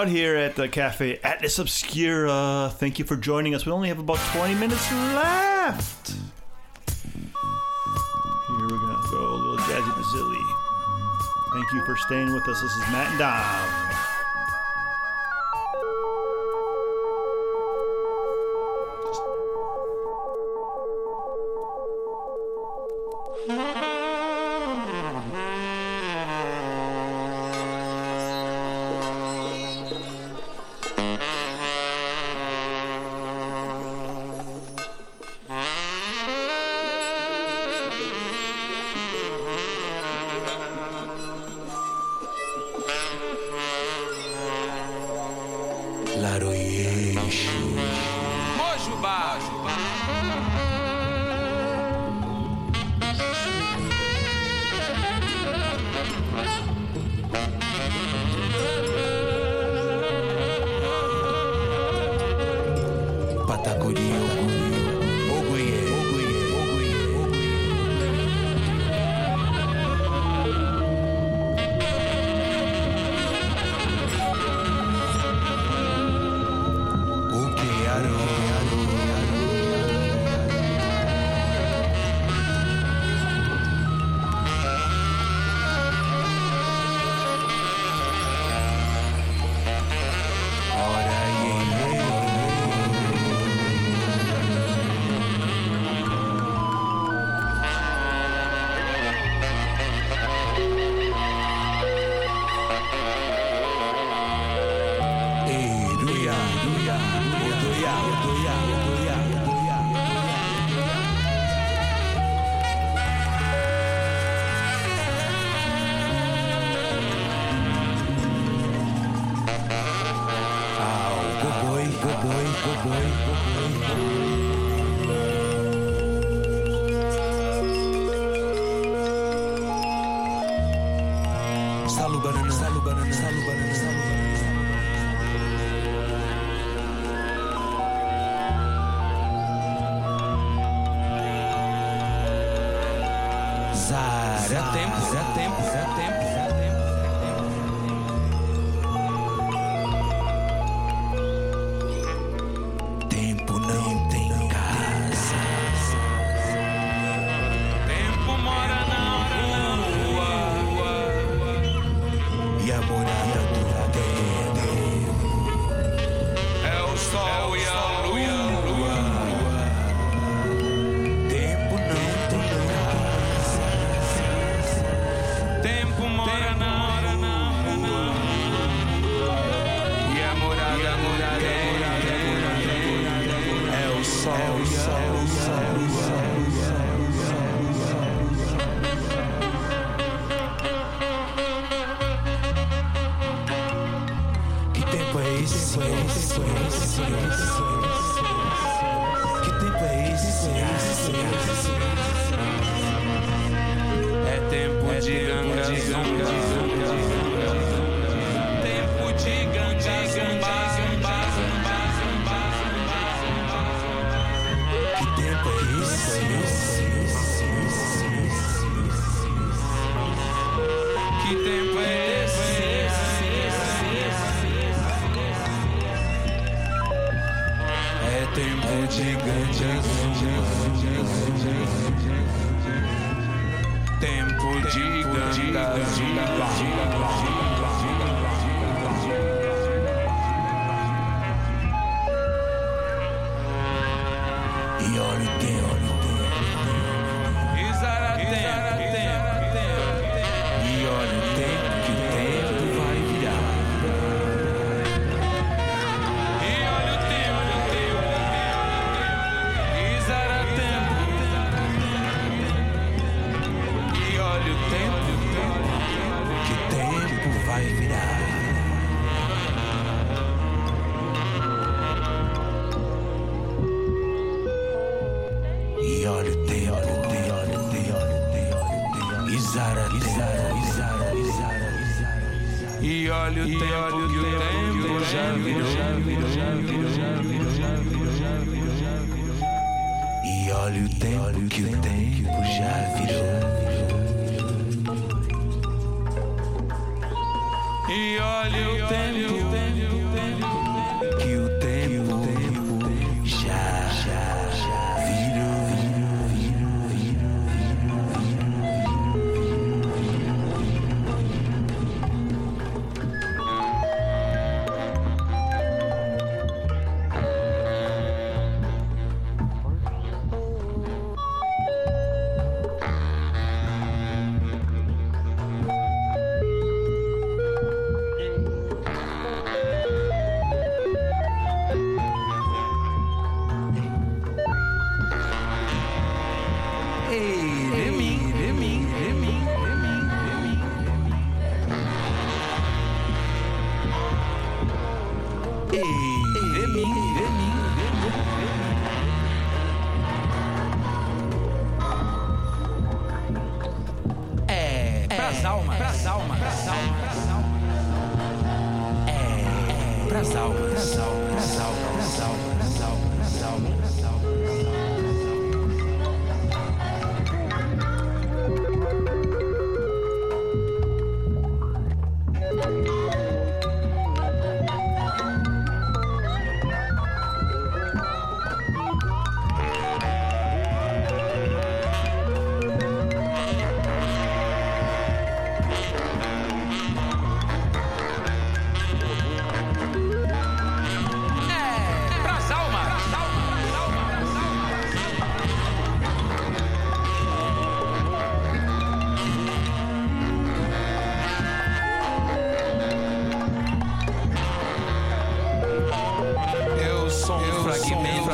out here at the Cafe Atlas Obscura. Thank you for joining us. We only have about 20 minutes left. Here we're going to go a little jazzy Brazili. Thank you for staying with us. This is Matt and Dom.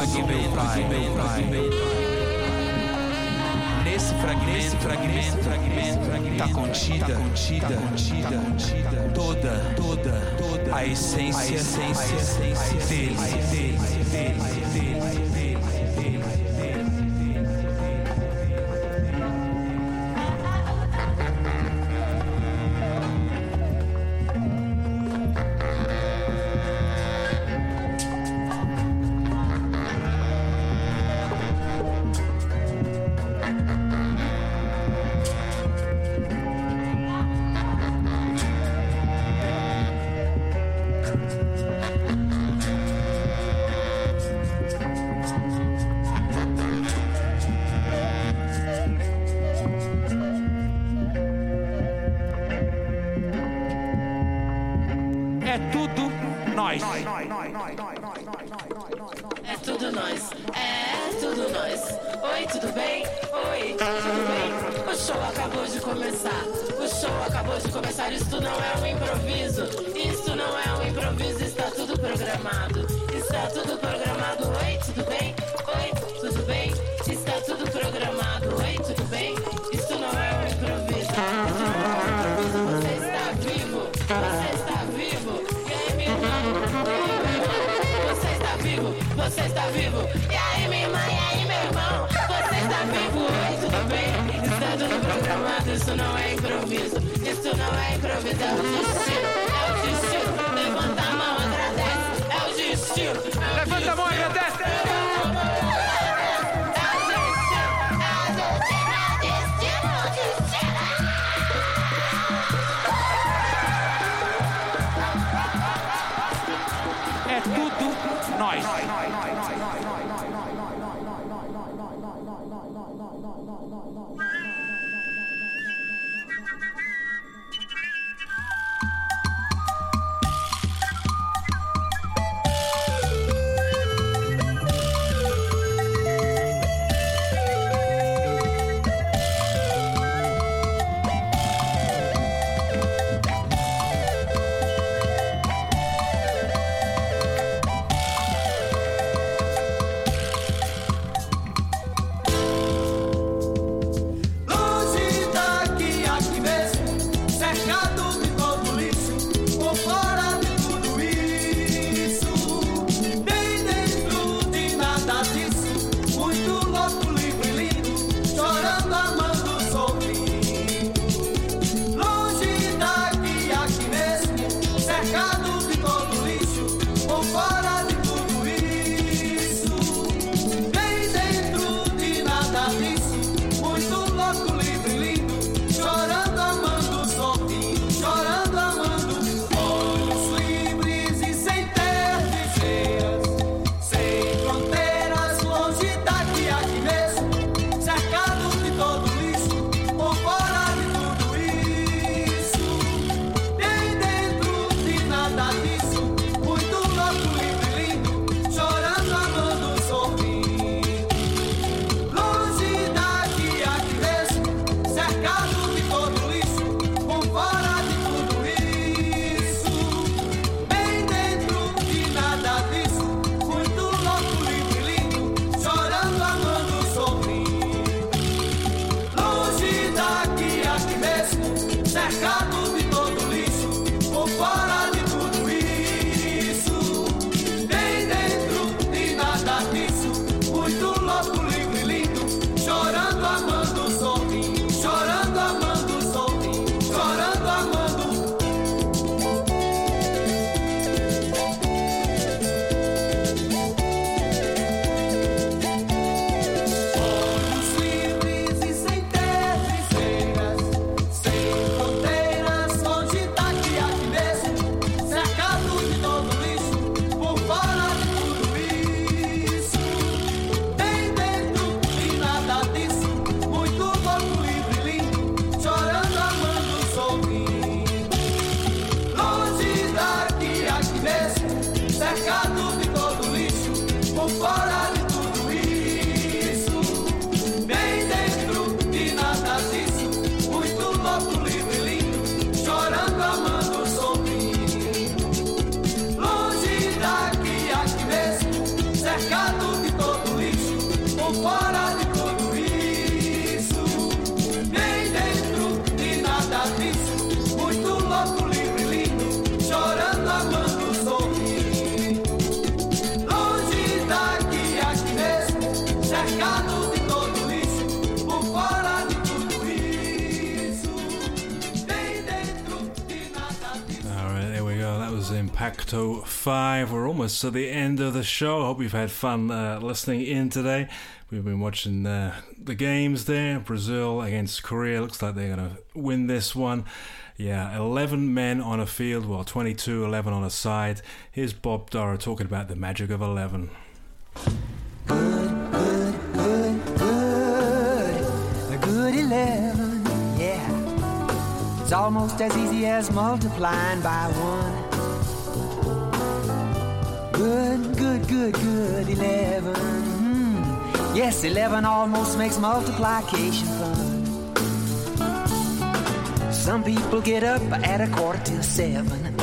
de meu pai. Nesse fragmento, fragmento, fragmento, tá contida, tá contida, tá contida, tá contida. toda, toda, toda a essência, a essência, a essência dele, dele, dele. Acto 5. We're almost to the end of the show. I hope you've had fun uh, listening in today. We've been watching uh, the games there. Brazil against Korea. Looks like they're going to win this one. Yeah, 11 men on a field, well, 22, 11 on a side. Here's Bob Dorough talking about the magic of 11. Good, good, good, good. A good 11, yeah. It's almost as easy as multiplying by one. Good, good, good, good 11. Hmm. Yes, 11 almost makes multiplication fun. Some people get up at a quarter till seven.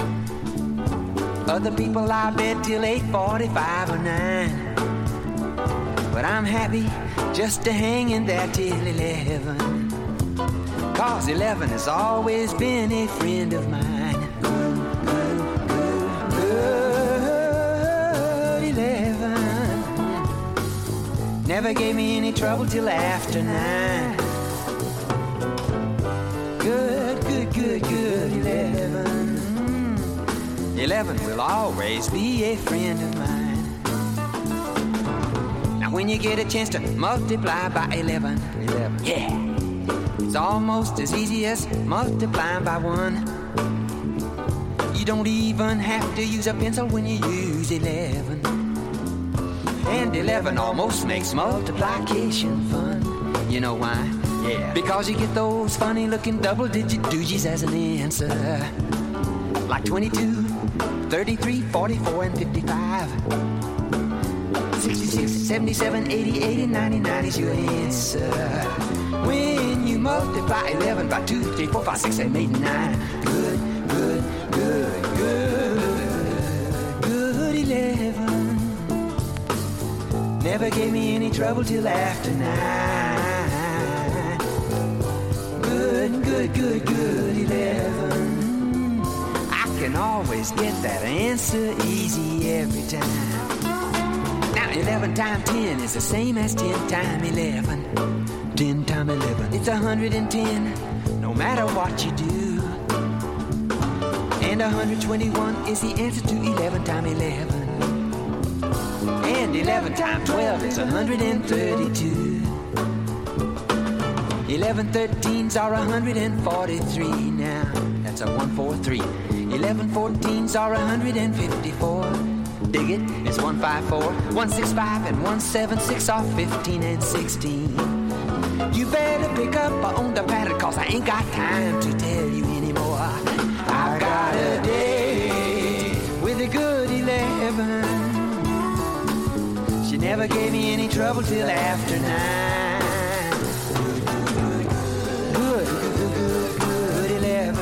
Other people lie bed till 8.45 or 9. But I'm happy just to hang in there till 11. Cause 11 has always been a friend of mine. Never gave me any trouble till after 9. Good, good, good, good 11. Mm. 11 will always be a friend of mine. Now, when you get a chance to multiply by 11, 11. yeah, it's almost as easy as multiplying by 1. You don't even have to use a pencil when you use 11. And 11 almost makes multiplication fun. You know why? Yeah. Because you get those funny looking double digit doogies as an answer. Like 22, 33, 44, and 55. 66, 77, 80, 80, 99 is your answer. When you multiply 11 by 2, 3, 4, 5, 6, 7, 8, 9. Good, good, good, Never gave me any trouble till after 9. Good, good, good, good 11. I can always get that answer easy every time. Now 11 times 10 is the same as 10 times 11. 10 times 11, it's a 110, no matter what you do. And 121 is the answer to 11 times 11. And 11 times 12 is 132. 11 13s are 143 now. That's a 143. 11 14s are 154. Dig it, it's 154, 165, and 176 are 15 and 16. You better pick up on the pattern, cause I ain't got time to tell you anymore. I got a day with a good 11. Never gave me any trouble till after nine. Good, good, good, good, good 11.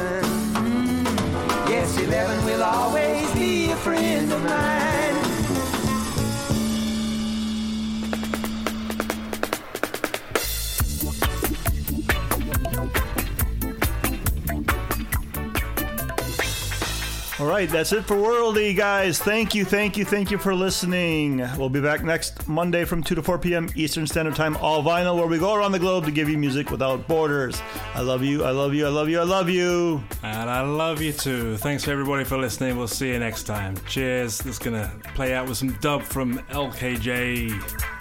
Mm. Yes, 11 will always be a friend of mine. All right, that's it for Worldy, guys. Thank you, thank you, thank you for listening. We'll be back next Monday from 2 to 4 p.m. Eastern Standard Time, all vinyl, where we go around the globe to give you music without borders. I love you, I love you, I love you, I love you. And I love you too. Thanks everybody for listening. We'll see you next time. Cheers. This is going to play out with some dub from LKJ.